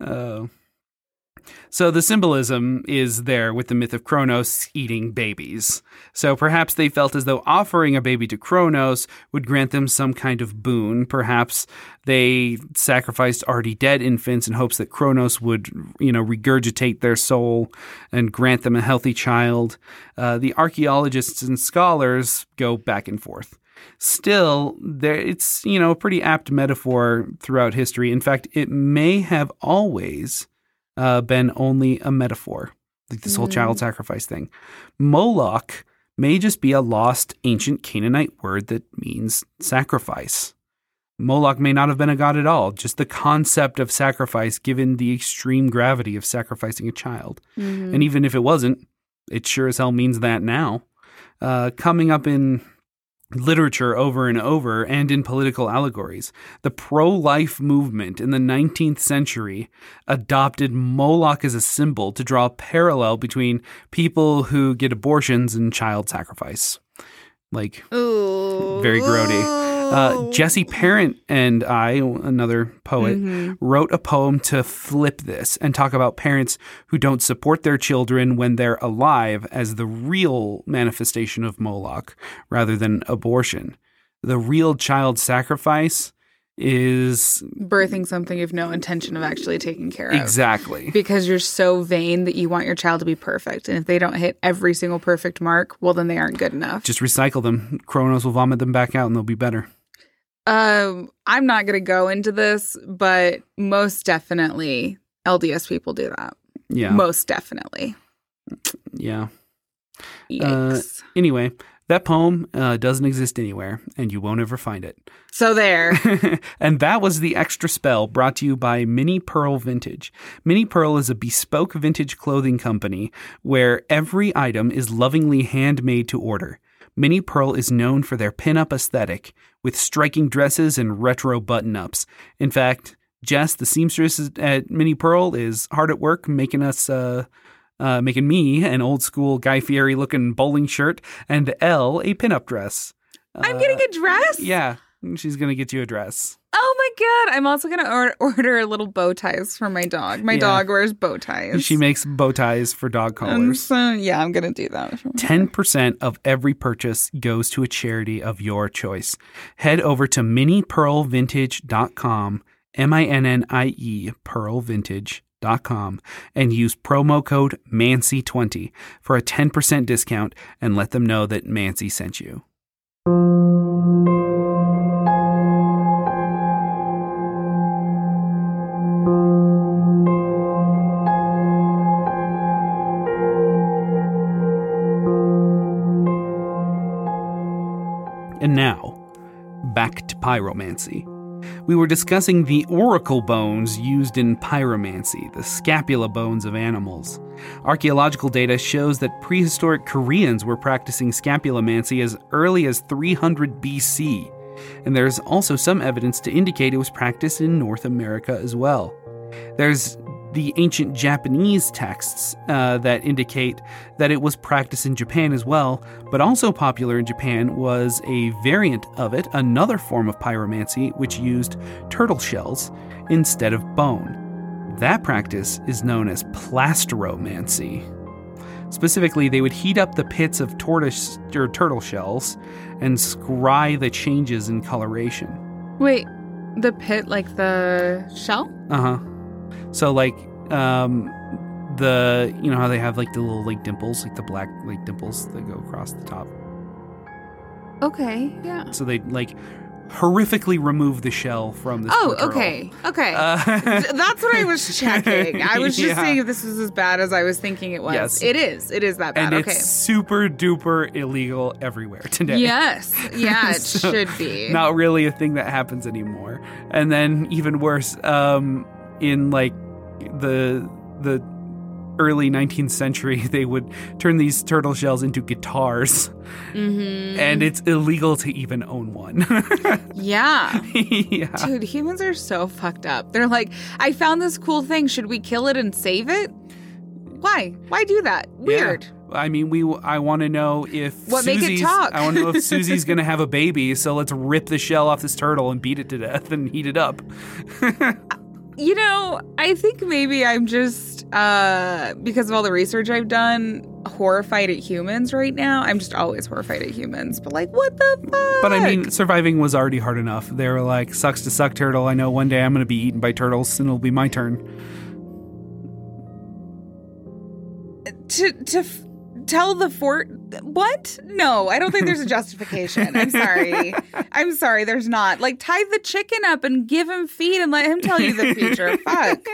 A: Oh. So the symbolism is there with the myth of Kronos eating babies. So perhaps they felt as though offering a baby to Kronos would grant them some kind of boon. Perhaps they sacrificed already dead infants in hopes that Kronos would, you know, regurgitate their soul and grant them a healthy child. Uh, the archaeologists and scholars go back and forth still there it's you know a pretty apt metaphor throughout history. In fact it may have always uh, been only a metaphor like this whole child sacrifice thing. Moloch may just be a lost ancient canaanite word that means sacrifice. Moloch may not have been a god at all just the concept of sacrifice given the extreme gravity of sacrificing a child.
B: Mm-hmm.
A: and even if it wasn't it sure as hell means that now. Uh, coming up in literature over and over and in political allegories. The pro life movement in the 19th century adopted Moloch as a symbol to draw a parallel between people who get abortions and child sacrifice. Like,
B: Ooh.
A: Very grody. Uh, Jesse Parent and I, another poet,
B: Mhm.
A: wrote a poem to flip this and talk about parents who don't support their children when they're alive as the real manifestation of Moloch rather than abortion. The real child sacrifice is
B: birthing something you have no intention of actually taking care of.
A: exactly.
B: Because you're so vain that you want your child to be perfect. And if they don't hit every single perfect mark, well, then they aren't good enough.
A: Just recycle them. Kronos will vomit them back out and they'll be better.
B: Um, I'm not going to go into this, but most definitely LDS people do that.
A: Yeah.
B: Most definitely.
A: yeah.
B: Yikes.
A: Anyway, that poem uh, doesn't exist anywhere and you won't ever find it.
B: so there.
A: and that was the extra spell brought to you by Minnie Pearl Vintage. Minnie Pearl is a bespoke vintage clothing company where every item is lovingly handmade to order. Minnie Pearl is known for their pin-up aesthetic with striking dresses and retro button-ups. In fact, Jess, the seamstress at Minnie Pearl, is hard at work making us uh, uh, making me an old school Guy Fieri looking bowling shirt and Elle a pinup dress.
B: I'm
A: Uh,
B: getting a dress.
A: yeah. She's gonna get you a dress.
B: Oh my god! I'm also gonna or- order little bow ties for my dog. My
A: Yeah.
B: dog wears bow ties.
A: She makes bow ties for dog collars.
B: so yeah, I'm gonna do that.
A: 10% of every purchase goes to a charity of your choice. Head over to minniepearlvintage.com, M I N N I E, pearlvintage.com, and use promo code MANCY20 for a 10% discount and let them know that Mancy sent you. Back to pyromancy. We were discussing the oracle bones used in pyromancy, the scapula bones of animals. Archaeological data shows that prehistoric Koreans were practicing scapulomancy as early as 300 BC, and there's also some evidence to indicate it was practiced in North America as well. There's the ancient Japanese texts uh, that indicate that it was practiced in Japan as well, but also popular in Japan was a variant of it, another form of pyromancy, which used turtle shells instead of bone. That practice is known as plastromancy. Specifically, they would heat up the pits of tortoise or turtle shells and scry the changes in coloration.
B: Wait, the pit like the shell?
A: Uh huh. So like um the you know how they have like the little like dimples, like the black like dimples that go across the top.
B: Okay, yeah.
A: So they like horrifically remove the shell from this.
B: Oh,
A: turtle.
B: okay, okay.
A: Uh,
B: That's what I was checking. I was just
A: Yeah.
B: seeing if this was as bad as I was thinking it was.
A: Yes.
B: It is. It is that bad.
A: and
B: okay.
A: it's super duper illegal everywhere today.
B: Yes. Yeah, it
A: So,
B: should be.
A: Not really a thing that happens anymore. And then even worse, um, in like the the early 19th century, they would turn these turtle shells into guitars,
B: hmm
A: and it's illegal to even own one.
B: Yeah.
A: yeah.
B: Dude, humans are so fucked up. They're like, I found this cool thing. Should we kill it and save it? Why? Why do that? Weird.
A: I mean, we. I want to know if
B: What, make it talk?
A: I want to know if Susie's gonna have a baby. So let's rip the shell off this turtle and beat it to death and heat it up.
B: You know, I think maybe I'm just uh because of all the research I've done horrified at humans right now. I'm just always horrified at humans. But like what the fuck?
A: But I mean, surviving was already hard enough. They were like, "Sucks to suck, turtle." I know one day I'm gonna be eaten by turtles, and it'll be my turn.
B: to to tell the fort what? No, I don't think there's a justification. I'm sorry. I'm sorry. There's not. Like tie the chicken up and give him feed and let him tell you the future. Fuck.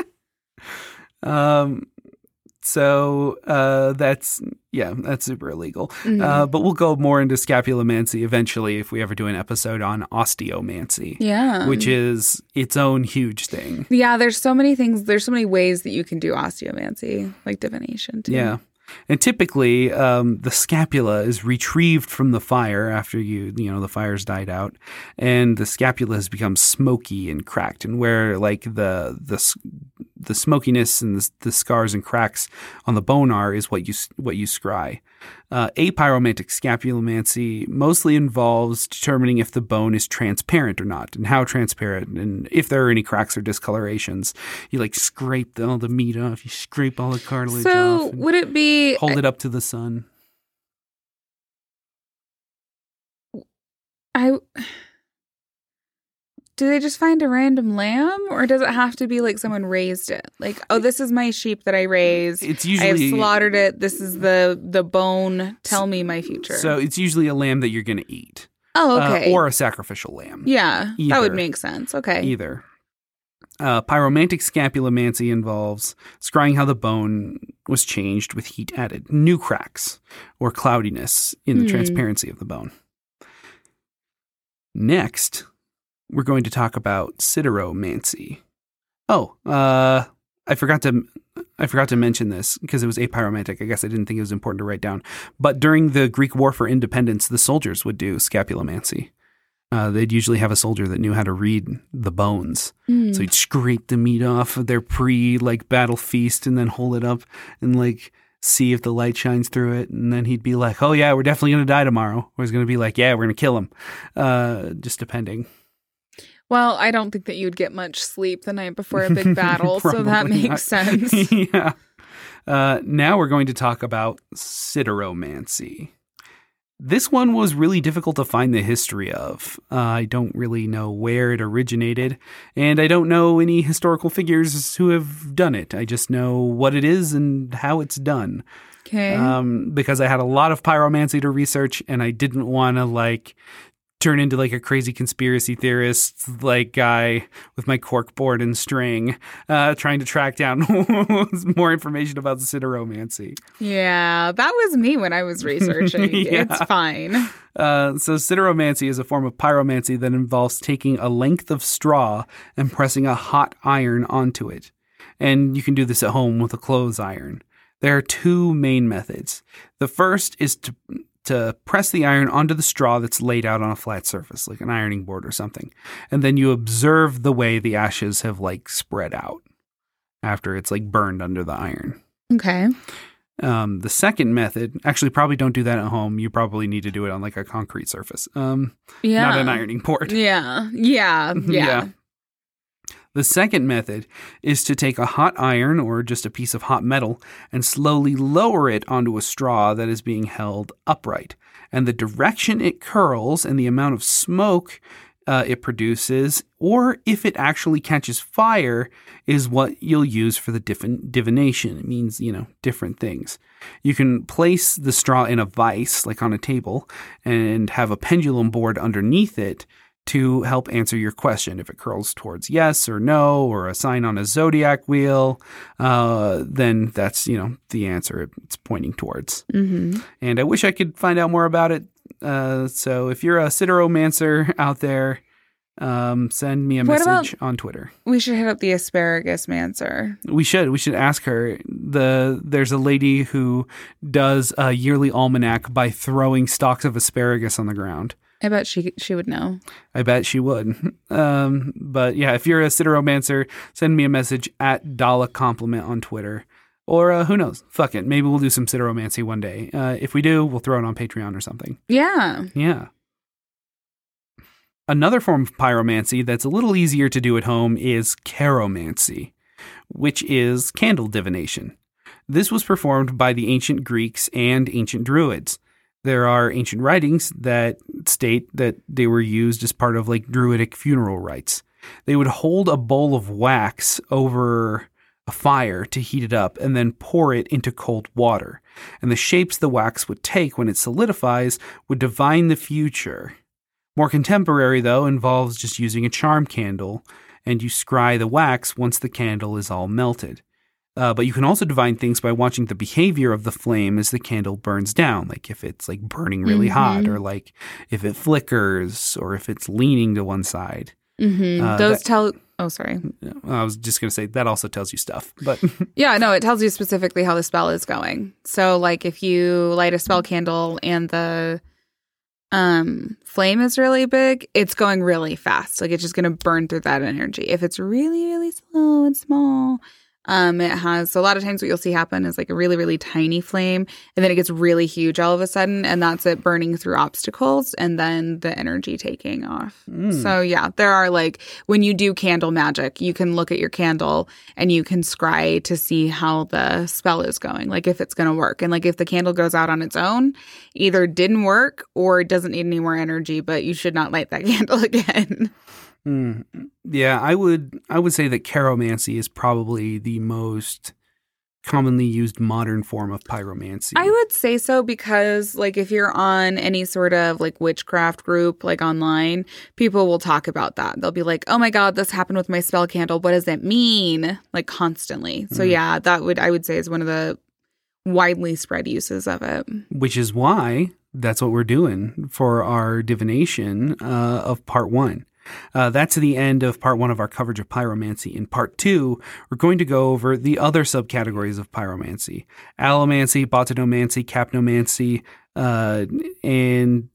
A: Um, so uh, that's yeah, that's super illegal.
B: Mhm.
A: Uh, but we'll go more into scapulomancy eventually if we ever do an episode on osteomancy,
B: yeah.
A: which is its own huge thing.
B: yeah, there's so many things. There's so many ways that you can do osteomancy, like divination too.
A: Yeah. And typically, um, the scapula is retrieved from the fire after you, you know, the fire's died out, and the scapula has become smoky and cracked. And where like the the the smokiness and the, the scars and cracks on the bone are is what you what you scry. Uh, apyromantic scapulomancy mostly involves determining if the bone is transparent or not, and how transparent, and if there are any cracks or discolorations. You like scrape the, all the meat off, you scrape all the cartilage
B: So
A: off. and-
B: would it be
A: hold it up to the sun.
B: I do they just find a random lamb or does it have to be like someone raised it? Like, oh, this is my sheep that I raised.
A: It's usually I
B: slaughtered it. This is the the bone. Tell me my future.
A: so it's usually a lamb that you're going to eat,
B: oh,
A: uh,
B: okay.
A: or a sacrificial lamb.
B: yeah, that would make sense. Okay.
A: Either. Uh, pyromantic scapulomancy involves scrying how the bone was changed with heat added, new cracks or cloudiness in the
B: Hmm.
A: transparency of the bone. Next, we're going to talk about sideromancy. Oh, uh, I forgot to I forgot to mention this because it was apyromantic. I guess I didn't think it was important to write down. But during the Greek War for Independence, the soldiers would do scapulomancy. Uh, they'd usually have a soldier that knew how to read the bones.
B: Hmm.
A: So he'd scrape the meat off of their pre like battle feast and then hold it up and like see if the light shines through it, and then he'd be like, "Oh yeah, we're definitely gonna die tomorrow," or he's gonna be like, "Yeah, we're gonna kill him," uh, just depending.
B: Well, I don't think that you'd get much sleep the night before a big battle, so that makes
A: not.
B: sense.
A: yeah. Uh, now we're going to talk about sideromancy. This one was really difficult to find the history of. Uh, I don't really know where it originated, and I don't know any historical figures who have done it. I just know what it is and how it's done.
B: Okay.
A: Um, because I had a lot of pyromancy to research, and I didn't want to like turn into like a crazy conspiracy theorist like guy with my cork board and string, uh, trying to track down more information about the sideromancy.
B: yeah, that was me when I was researching.
A: Yeah.
B: It's fine.
A: Uh, so sideromancy is a form of pyromancy that involves taking a length of straw and pressing a hot iron onto it. And you can do this at home with a clothes iron. There are two main methods. The first is to to press the iron onto the straw that's laid out on a flat surface, like an ironing board or something. And then you observe the way the ashes have like spread out after it's like burned under the iron.
B: Okay.
A: Um, the second method, actually, probably don't do that at home. You probably need to do it on like a concrete surface, um,
B: Yeah.
A: not an ironing board.
B: Yeah. Yeah. Yeah.
A: Yeah. The second method is to take a hot iron or just a piece of hot metal and slowly lower it onto a straw that is being held upright. And the direction it curls and the amount of smoke uh, it produces, or if it actually catches fire, is what you'll use for the different divination. It means, you know, different things. You can place the straw in a vise, like on a table, and have a pendulum board underneath it to help answer your question. If it curls towards yes or no, or a sign on a zodiac wheel, uh, then that's you know the answer it's pointing towards.
B: Mm-hmm.
A: And I wish I could find out more about it. Uh, so if you're a sideromancer out there, um, send me a
B: What
A: message on Twitter.
B: We should hit up the asparagus mancer.
A: We should we should ask her. The there's a lady who does a yearly almanac by throwing stalks of asparagus on the ground.
B: I bet she she would know.
A: I bet she would. Um, but yeah, if you're a sideromancer, send me a message at Dala Compliment on Twitter. Or uh, who knows? Fuck it. Maybe we'll do some sideromancy one day. Uh, if we do, we'll throw it on Patreon or something.
B: Yeah.
A: Yeah. Another form of pyromancy that's a little easier to do at home is carromancy, which is candle divination. This was performed by the ancient Greeks and ancient Druids. There are ancient writings that state that they were used as part of like Druidic funeral rites. They would hold a bowl of wax over a fire to heat it up and then pour it into cold water. And the shapes the wax would take when it solidifies would divine the future. More contemporary, though, involves just using a charm candle, and you scry the wax once the candle is all melted. Uh, but you can also divine things by watching the behavior of the flame as the candle burns down, like if it's like burning really hot,
B: Mhm.
A: or like if it flickers, or if it's leaning to one side.
B: Mm-hmm.
A: Uh,
B: Those
A: that-
B: tell. Oh, sorry.
A: I was just gonna say that also tells you stuff, but
B: Yeah, no, it tells you specifically how the spell is going. So, like, if you light a spell candle and the um flame is really big, it's going really fast. Like, it's just going to burn through that energy. If it's really, really slow and small, um, it has so a lot of times what you'll see happen is like a really, really tiny flame, and then it gets really huge all of a sudden, and that's it burning through obstacles, and then the energy taking off.
A: Mm.
B: So yeah, there are like when you do candle magic, you can look at your candle and you can scry to see how the spell is going, like if it's going to work. And like if the candle goes out on its own, either didn't work or it doesn't need any more energy, but you should not light that candle again.
A: Mm. Yeah, I would I would say that carromancy is probably the most commonly used modern form of pyromancy.
B: I would say so because like if you're on any sort of like witchcraft group like online, people will talk about that. They'll be like, "Oh my god, this happened with my spell candle. What does it mean?" like constantly. So
A: Mm.
B: yeah, that would I would say is one of the widely spread uses of it.
A: which is why that's what we're doing for our divination uh, of part one. Uh, that's the end of part one of our coverage of pyromancy. In part two, we're going to go over the other subcategories of pyromancy alomancy, botanomancy, capnomancy, uh, and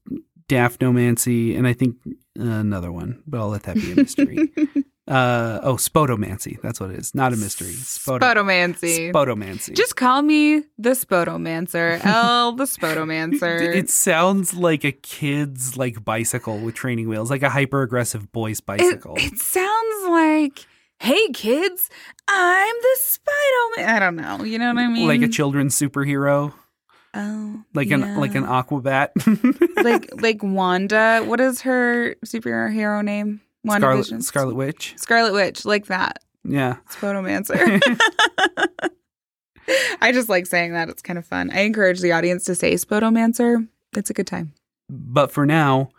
A: daphnomancy, and I think another one, but I'll let that be a mystery. Uh oh, spodomancy. That's what it is. Not a mystery. Spodo-
B: Spodomancy.
A: Spodomancy.
B: Just call me the Spodomancer. Elle the Spodomancer.
A: it sounds like a kid's like bicycle with training wheels, like a hyper aggressive boy's bicycle.
B: it sounds like, hey kids, I'm the Spider-Man. I don't know. You know what I mean?
A: like a children's superhero,
B: oh,
A: like an like an aquabat.
B: like like Wanda. What is her superhero name?
A: Scarlet Scarlet Witch.
B: Scarlet Witch, like that.
A: Yeah.
B: It's Photomancer. I just like saying that. It's kind of fun. I encourage the audience to say Spodomancer. It's a good time.
A: But for now,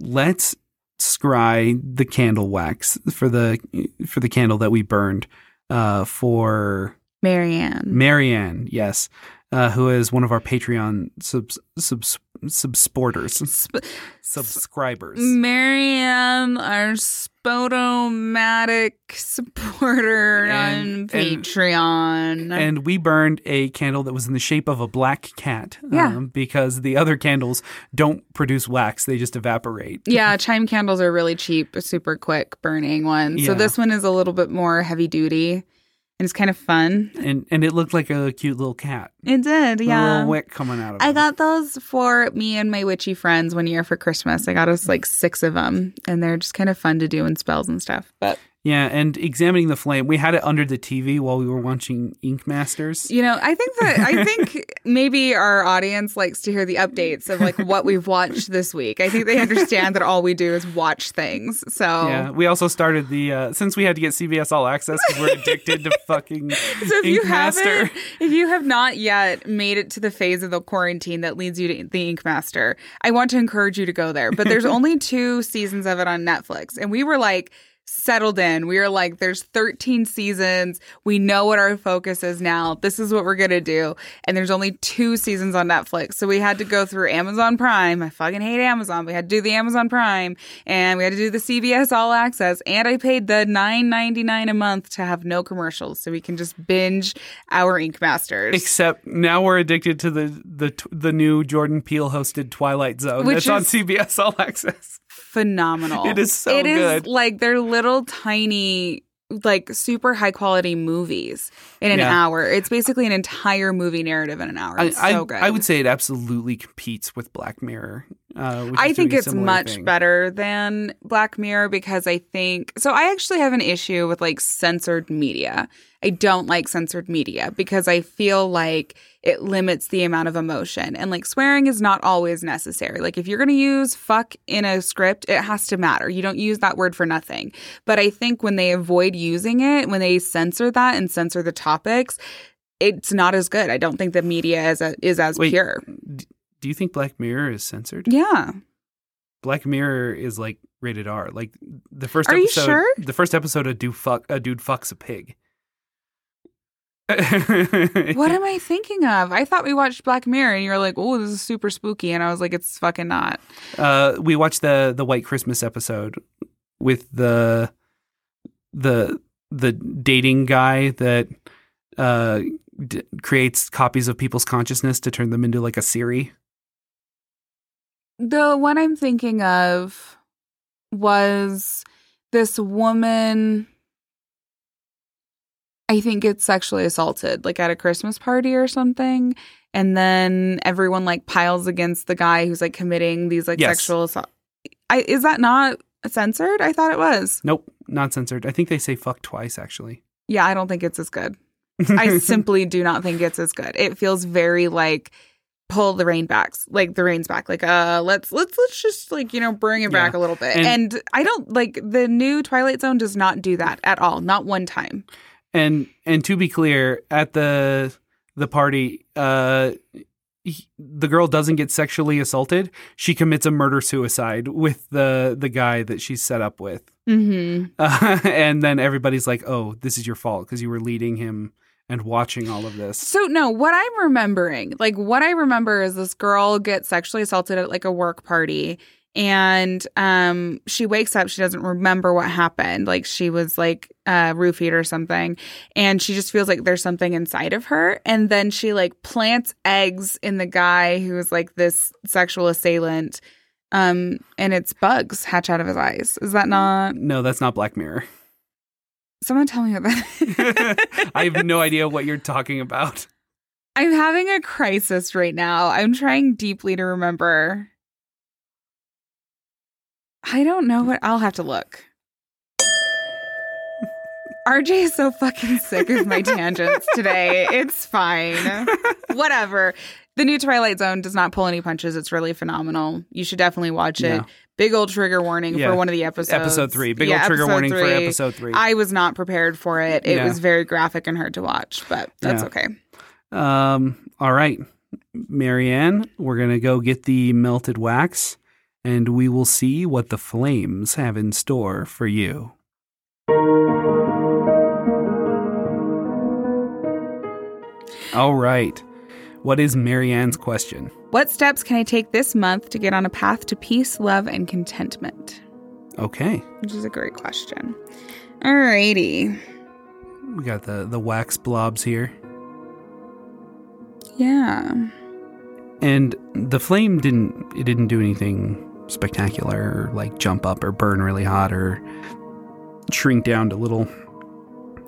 A: let's scry the candle wax for the for the candle that we burned uh, for
B: Marianne.
A: Marianne. Yes, uh, who is one of our Patreon subs subs subsporters
B: Sp-
A: subscribers.
B: Marianne, our Spodomatic supporter
A: And-
B: on
A: and-
B: Patreon.
A: And we burned a candle that was in the shape of a black cat. um,
B: Yeah.
A: because the other candles don't produce wax; they just evaporate.
B: yeah, chime candles are really cheap, super quick burning ones. So this one is a little bit more heavy duty and it's kind of fun.
A: And and it looked like a cute little cat.
B: It did, yeah.
A: A little wick coming out of it.
B: I got those for me and my witchy friends one year for Christmas. I got us like six of them, and they're just kind of fun to do and spells and stuff. But
A: Yeah, and examining the flame, we had it under the TV while we were watching Ink Masters.
B: you know, I think that I think maybe our audience likes to hear the updates of like what we've watched this week. I think they understand that all we do is watch things. So
A: Yeah, we also started the uh, since we had to get CBS All Access because we're addicted to fucking
B: So if you
A: Ink Master.
B: haven't, if you have not yet made it to the phase of the quarantine that leads you to the Ink Master, I want to encourage you to go there. But there's only two seasons of it on Netflix, and we were like settled in. We were like, there's 13 seasons. We know what our focus is now. This is what we're gonna do. And there's only two seasons on Netflix, so we had to go through Amazon Prime. I fucking hate Amazon. We had to do the Amazon Prime, and we had to do the CBS All Access, and I paid the 9.99 a month to have no commercials, so we can just binge our Ink Masters.
A: Except now we're addicted to the the the new Jordan Peele hosted Twilight Zone
B: Which
A: that's on
B: is-
A: CBS All Access.
B: Phenomenal.
A: It is so
B: It is
A: good.
B: like they're little tiny like super high quality movies in an
A: Yeah.
B: hour. It's basically an entire movie narrative in an hour.
A: I,
B: It's
A: I,
B: so good.
A: I would say it absolutely competes with Black Mirror. Uh, which
B: I think it's much
A: thing.
B: better than Black Mirror because I think so. I actually have an issue with like censored media. I don't like censored media because I feel like it limits the amount of emotion and like swearing is not always necessary. Like if you're going to use fuck in a script, it has to matter. You don't use that word for nothing. But I think when they avoid using it, when they censor that and censor the topics, it's not as good. I don't think the media is, is as
A: Wait.
B: pure.
A: Do you think Black Mirror is censored?
B: Yeah.
A: Black Mirror is like rated R. Like the first
B: Are you
A: episode.
B: sure?
A: The first episode, a dude fuck a dude fucks a pig.
B: What am I thinking of? I thought we watched Black Mirror and you were like, oh, this is super spooky. And I was like, it's fucking not.
A: Uh, we watched the the White Christmas episode with the the the dating guy that uh d- creates copies of people's consciousness to turn them into like a Siri.
B: The one I'm thinking of was this woman, I think it's sexually assaulted, like at a Christmas party or something. And then everyone like piles against the guy who's like committing these like
A: Yes.
B: sexual assault. I, is that not censored? I thought it was.
A: Nope, not censored. I think they say fuck twice actually.
B: Yeah, I don't think it's as good. I simply do not think it's as good. It feels very like pull the rein back, like the reins back. Like uh, let's let's let's just like you know bring it back a little bit.
A: And-
B: And, I don't like the new Twilight Zone does not do that at all, not one time.
A: And and to be clear, at the the party, uh, he- the girl doesn't get sexually assaulted. She commits a murder suicide with the the guy that she's set up with,
B: hmm
A: uh, and then everybody's like, "Oh, this is your fault because you were leading him and watching all of this."
B: So no, what I'm remembering, like what I remember is this girl gets sexually assaulted at like a work party and um she wakes up she doesn't remember what happened like she was like uh roofied or something and she just feels like there's something inside of her and then she like plants eggs in the guy who's like this sexual assailant Um, and it's bugs hatch out of his eyes. Is that not?
A: No, that's not Black Mirror.
B: Someone tell me about it.
A: I have no idea what you're talking about.
B: I'm having a crisis right now. I'm trying deeply to remember. I don't know what I'll have to look. RJ is so fucking sick of my tangents today. It's fine. Whatever. The new Twilight Zone does not pull any punches. It's really phenomenal. You should definitely watch it.
A: Yeah.
B: Big old trigger warning
A: Yeah.
B: for one of the episodes.
A: Episode three. Big
B: Yeah,
A: old trigger warning for episode three.
B: I was not prepared for it. It
A: Yeah.
B: was very graphic and hard to watch, but that's okay.
A: Um, all right, Marianne, we're gonna go get the melted wax, and we will see what the flames have in store for you. All right, what is Marianne's question?
B: What steps can I take this month to get on a path to peace, love, and contentment?
A: Okay,
B: Which is a great question. Alrighty.
A: we got the the wax blobs here,
B: Yeah.
A: and the flame didn't it didn't do anything spectacular or like jump up or burn really hot or shrink down to little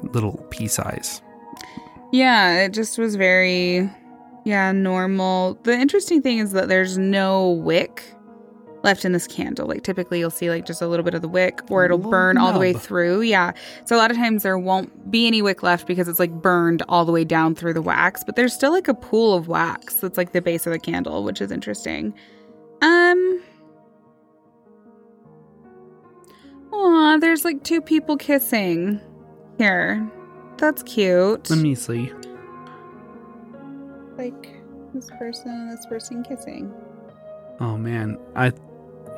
A: little pea size.
B: Yeah, it just was very, yeah, normal. The interesting thing is that there's no wick left in this candle. Like typically you'll see like just a little bit of the wick or it'll burn all the way through. Yeah. So a lot of times there won't be any wick left because it's like burned all the way down through the wax, but there's still like a pool of wax that's like the base of the candle, which is interesting. Um Aw, there's like two people kissing here. That's cute.
A: Let me see.
B: like this person and this person kissing.
A: Oh man, I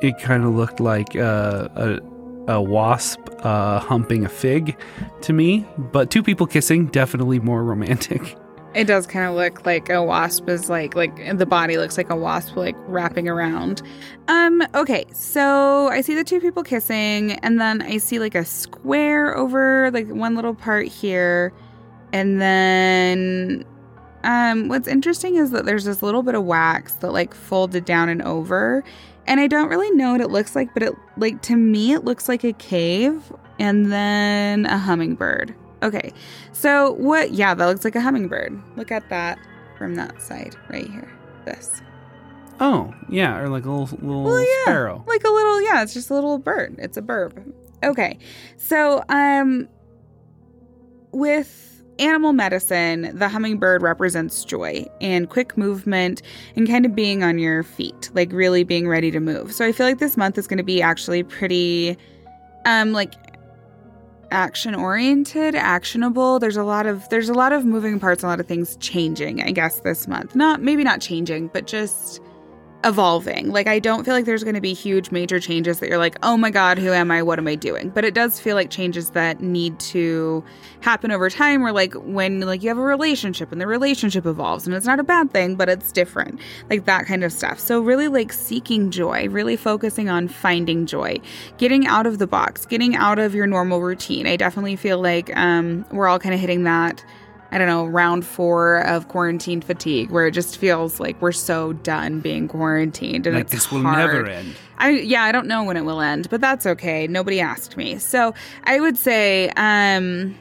A: it kind of looked like uh, a a wasp uh, humping a fig to me, but two people kissing definitely more romantic.
B: It does kind of look like a wasp is like like the body looks like a wasp like wrapping around. Um okay, so I see the two people kissing and then I see like a square over like one little part here and then um what's interesting is that there's this little bit of wax that like folded down and over and I don't really know what it looks like but it like to me it looks like a cave and then a hummingbird. Okay. So what? Yeah, that looks like a hummingbird. Look at that from that side right here. This,
A: Oh yeah, or like a little little
B: Well, yeah.
A: sparrow.
B: like a little. Yeah, it's just a little bird. It's a burb. Okay. So um, with animal medicine, the hummingbird represents joy and quick movement and kind of being on your feet, like really being ready to move. So I feel like this month is going to be actually pretty, um, like action oriented actionable. There's a lot of there's a lot of moving parts a lot of things changing i guess this month. Not maybe not changing but just evolving. Like i don't feel like there's going to be huge major changes that you're like oh my god who am i? What am i doing? But it does feel like changes that need to happen over time where like when like you have a relationship and the relationship evolves and it's not a bad thing but it's different. Like that kind of stuff. So really like seeking joy really focusing on finding joy getting out of the box, getting out of your normal routine. I definitely feel like um, we're all kind of hitting that, I don't know, round four of quarantine fatigue, where it just feels like we're so done being quarantined and
A: like this will
B: hard.
A: never end.
B: I yeah, I don't know when it will end, but that's okay. Nobody asked me. So I would say um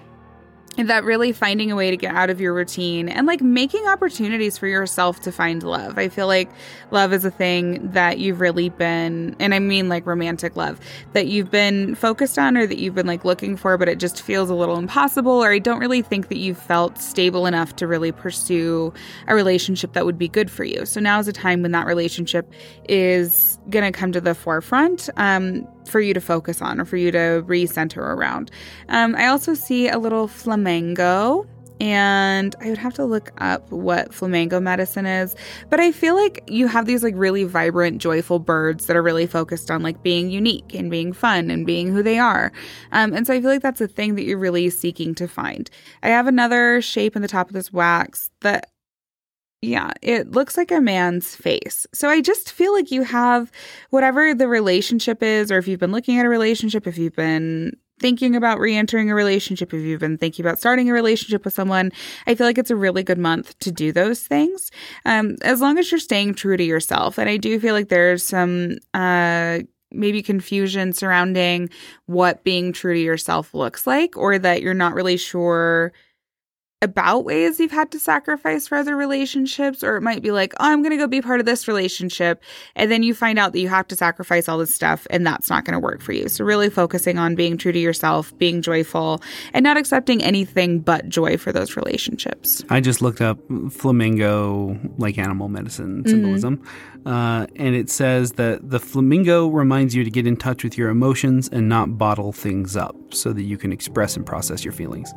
B: that really finding a way to get out of your routine and like making opportunities for yourself to find love. I feel like love is a thing that you've really been and I mean like romantic love that you've been focused on or that you've been like looking for but it just feels a little impossible or I don't really think that you've felt stable enough to really pursue a relationship that would be good for you. So now is a time when that relationship is going to come to the forefront um, for you to focus on or for you to recenter around. Um, I also see a little flamingo. And I would have to look up what flamingo medicine is. But I feel like you have these like really vibrant, joyful birds that are really focused on like being unique and being fun and being who they are. Um, and so I feel like that's a thing that you're really seeking to find. I have another shape in the top of this wax that yeah, it looks like a man's face. So I just feel like you have whatever the relationship is, or if you've been looking at a relationship, if you've been thinking about re entering a relationship, if you've been thinking about starting a relationship with someone, I feel like it's a really good month to do those things. Um, as long as you're staying true to yourself. And I do feel like there's some, uh, maybe confusion surrounding what being true to yourself looks like, or that you're not really sure about ways you've had to sacrifice for other relationships, or it might be like, oh, I'm going to go be part of this relationship. And then you find out that you have to sacrifice all this stuff and that's not going to work for you. So, really focusing on being true to yourself, being joyful, and not accepting anything but joy for those relationships.
A: I just looked up flamingo, like animal medicine symbolism, mm-hmm. uh, and it says that the flamingo reminds you to get in touch with your emotions and not bottle things up so that you can express and process your feelings.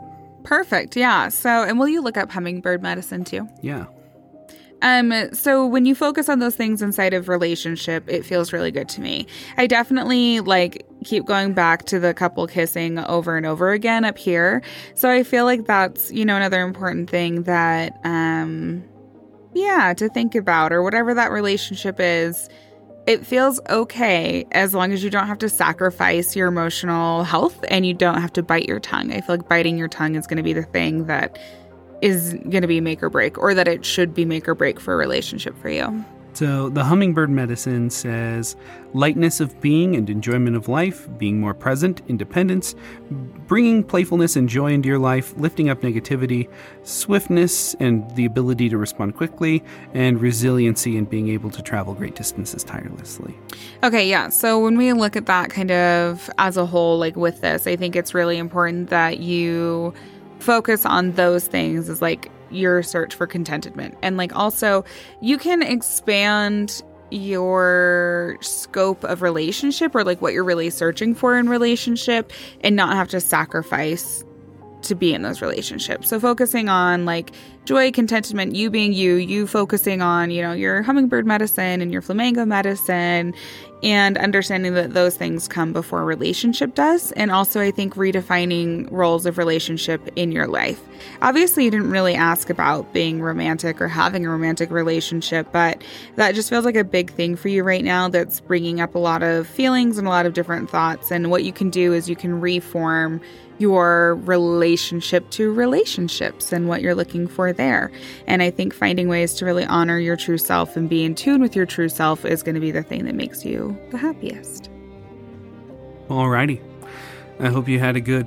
B: Perfect. Yeah. So, and will you look up hummingbird medicine too?
A: Yeah.
B: Um, so when you focus on those things inside of relationship, it feels really good to me. I definitely like keep going back to the couple kissing over and over again up here. So I feel like that's, you know, another important thing that um yeah, to think about or whatever that relationship is it feels okay as long as you don't have to sacrifice your emotional health and you don't have to bite your tongue. I feel like biting your tongue is going to be the thing that is going to be make or break, or that it should be make or break for a relationship for you.
A: So, the hummingbird medicine says lightness of being and enjoyment of life, being more present, independence, bringing playfulness and joy into your life, lifting up negativity, swiftness and the ability to respond quickly, and resiliency and being able to travel great distances tirelessly.
B: Okay, yeah. So, when we look at that kind of as a whole, like with this, I think it's really important that you focus on those things as like your search for contentment. And like also, you can expand your scope of relationship or like what you're really searching for in relationship and not have to sacrifice to be in those relationships. So focusing on like joy, contentment, you being you, you focusing on, you know, your hummingbird medicine and your flamingo medicine and understanding that those things come before relationship does. And also, I think redefining roles of relationship in your life. Obviously, you didn't really ask about being romantic or having a romantic relationship, but that just feels like a big thing for you right now that's bringing up a lot of feelings and a lot of different thoughts. And what you can do is you can reform your relationship to relationships and what you're looking for there. And I think finding ways to really honor your true self and be in tune with your true self is going to be the thing that makes you the happiest.
A: Alrighty. I hope you had a good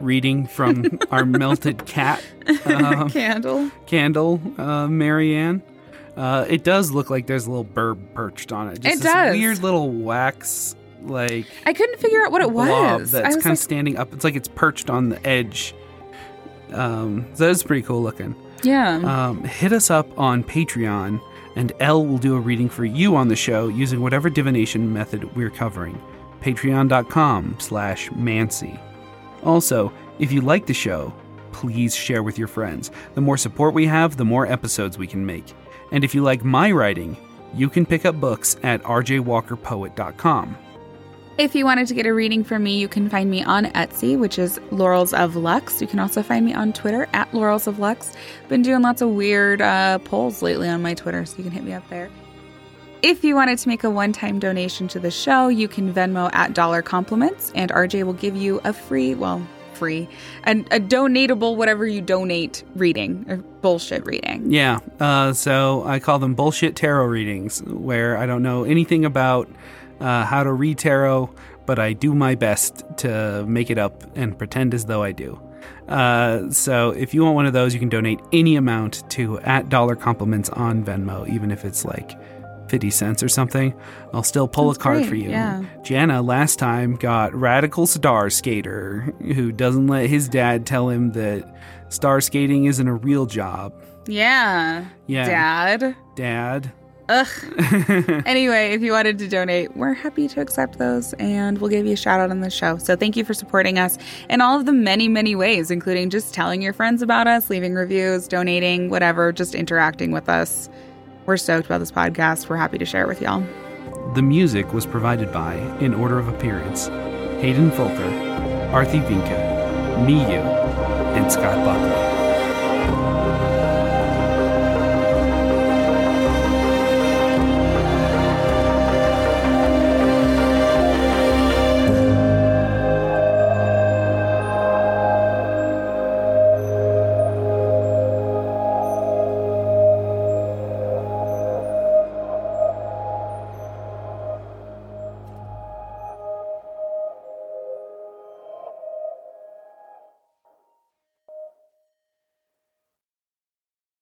A: reading from our melted cat
B: um, candle.
A: Candle, uh, Marianne. Uh, it does look like there's a little bird perched on it.
B: Just it does.
A: Weird little wax like
B: I couldn't figure out what it was.
A: That's
B: was
A: kind like, of standing up. It's like it's perched on the edge. Um, so that's pretty cool looking.
B: Yeah.
A: Um, hit us up on Patreon, and Elle will do a reading for you on the show using whatever divination method we're covering. Patreon.com slash Mancy. Also, if you like the show, please share with your friends. The more support we have, the more episodes we can make. And if you like my writing, you can pick up books at rjwalkerpoet.com.
B: If you wanted to get a reading from me, you can find me on Etsy, which is Laurels of Lux. You can also find me on Twitter at Laurels of Lux. Been doing lots of weird uh, polls lately on my Twitter, so you can hit me up there. If you wanted to make a one time donation to the show, you can Venmo at Dollar Compliments, and RJ will give you a free, well, free, a, a donatable, whatever you donate reading, or bullshit reading.
A: Yeah. Uh, so I call them bullshit tarot readings, where I don't know anything about uh, how to read tarot, but I do my best to make it up and pretend as though I do. Uh, so if you want one of those, you can donate any amount to at dollar compliments on Venmo, even if it's like 50 cents or something. I'll still pull That's a card
B: great,
A: for you.
B: Yeah.
A: Jana last time got Radical Star Skater, who doesn't let his dad tell him that star skating isn't a real job.
B: Yeah.
A: Yeah.
B: Dad.
A: Dad.
B: Ugh. anyway, if you wanted to donate, we're happy to accept those and we'll give you a shout out on the show. So thank you for supporting us in all of the many, many ways, including just telling your friends about us, leaving reviews, donating, whatever, just interacting with us. We're stoked about this podcast. We're happy to share it with y'all.
A: The music was provided by, in order of appearance, Hayden Fulker, Arthi Vinka, me, you, and Scott Buckley.